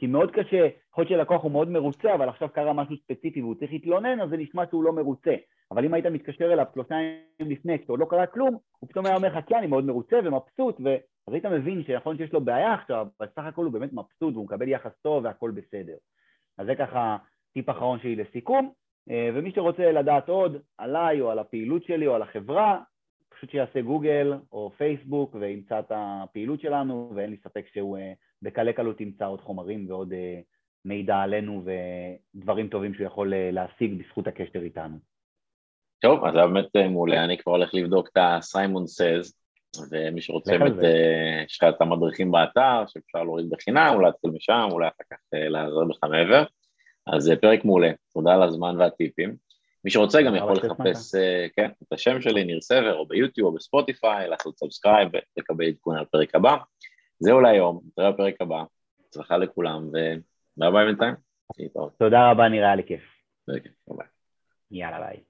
כי מאוד קשה, יכול להיות שלקוח הוא מאוד מרוצה, אבל עכשיו קרה משהו ספציפי והוא צריך להתלונן, אז זה נשמע שהוא לא מרוצה. אבל אם היית מתקשר אליו שלושה ימים לפני, כשעוד לא קרה כלום, הוא פתאום היה אומר לך, כן, אני מאוד מרוצה ומבסוט, ו... אז היית מבין שנכון שיש לו בעיה עכשיו, אבל סך הכל הוא באמת מבסוט והוא מקבל יחס טוב והכל בסדר. אז זה ככה טיפ אחרון שלי לסיכום, אה, ומי שרוצה לדעת עוד עליי או על הפעילות שלי או על החברה, פשוט שיעשה גוגל או פייסבוק וימצא את הפעילות שלנו, ואין לי ספק שהוא אה, בקלי קלות ימצא עוד חומרים ועוד אה, מידע עלינו ודברים טובים שהוא יכול להשיג בזכות הקשר איתנו. טוב, אז זה באמת מעולה, אני כבר הולך לבדוק את ה-Simon Says, ומי שרוצה באמת, יש לך את המדריכים באתר שאפשר להוריד בחינם, אולי להתחיל משם, אולי אחר כך להיעזר בך מעבר. אז פרק מעולה, תודה על הזמן והטיפים. מי שרוצה גם יכול לחפש, אה, כן, את השם שלי, ניר סבר, או ב YouTube או ב Spotify, לעשות subscribe ולקבל עדכון על הפרק הבא. זהו להיום, נתראה בפרק הבא, הצלחה לכולם, וביי ביי בינתיים. תודה רבה, נראה לי כיף. יאללה ביי.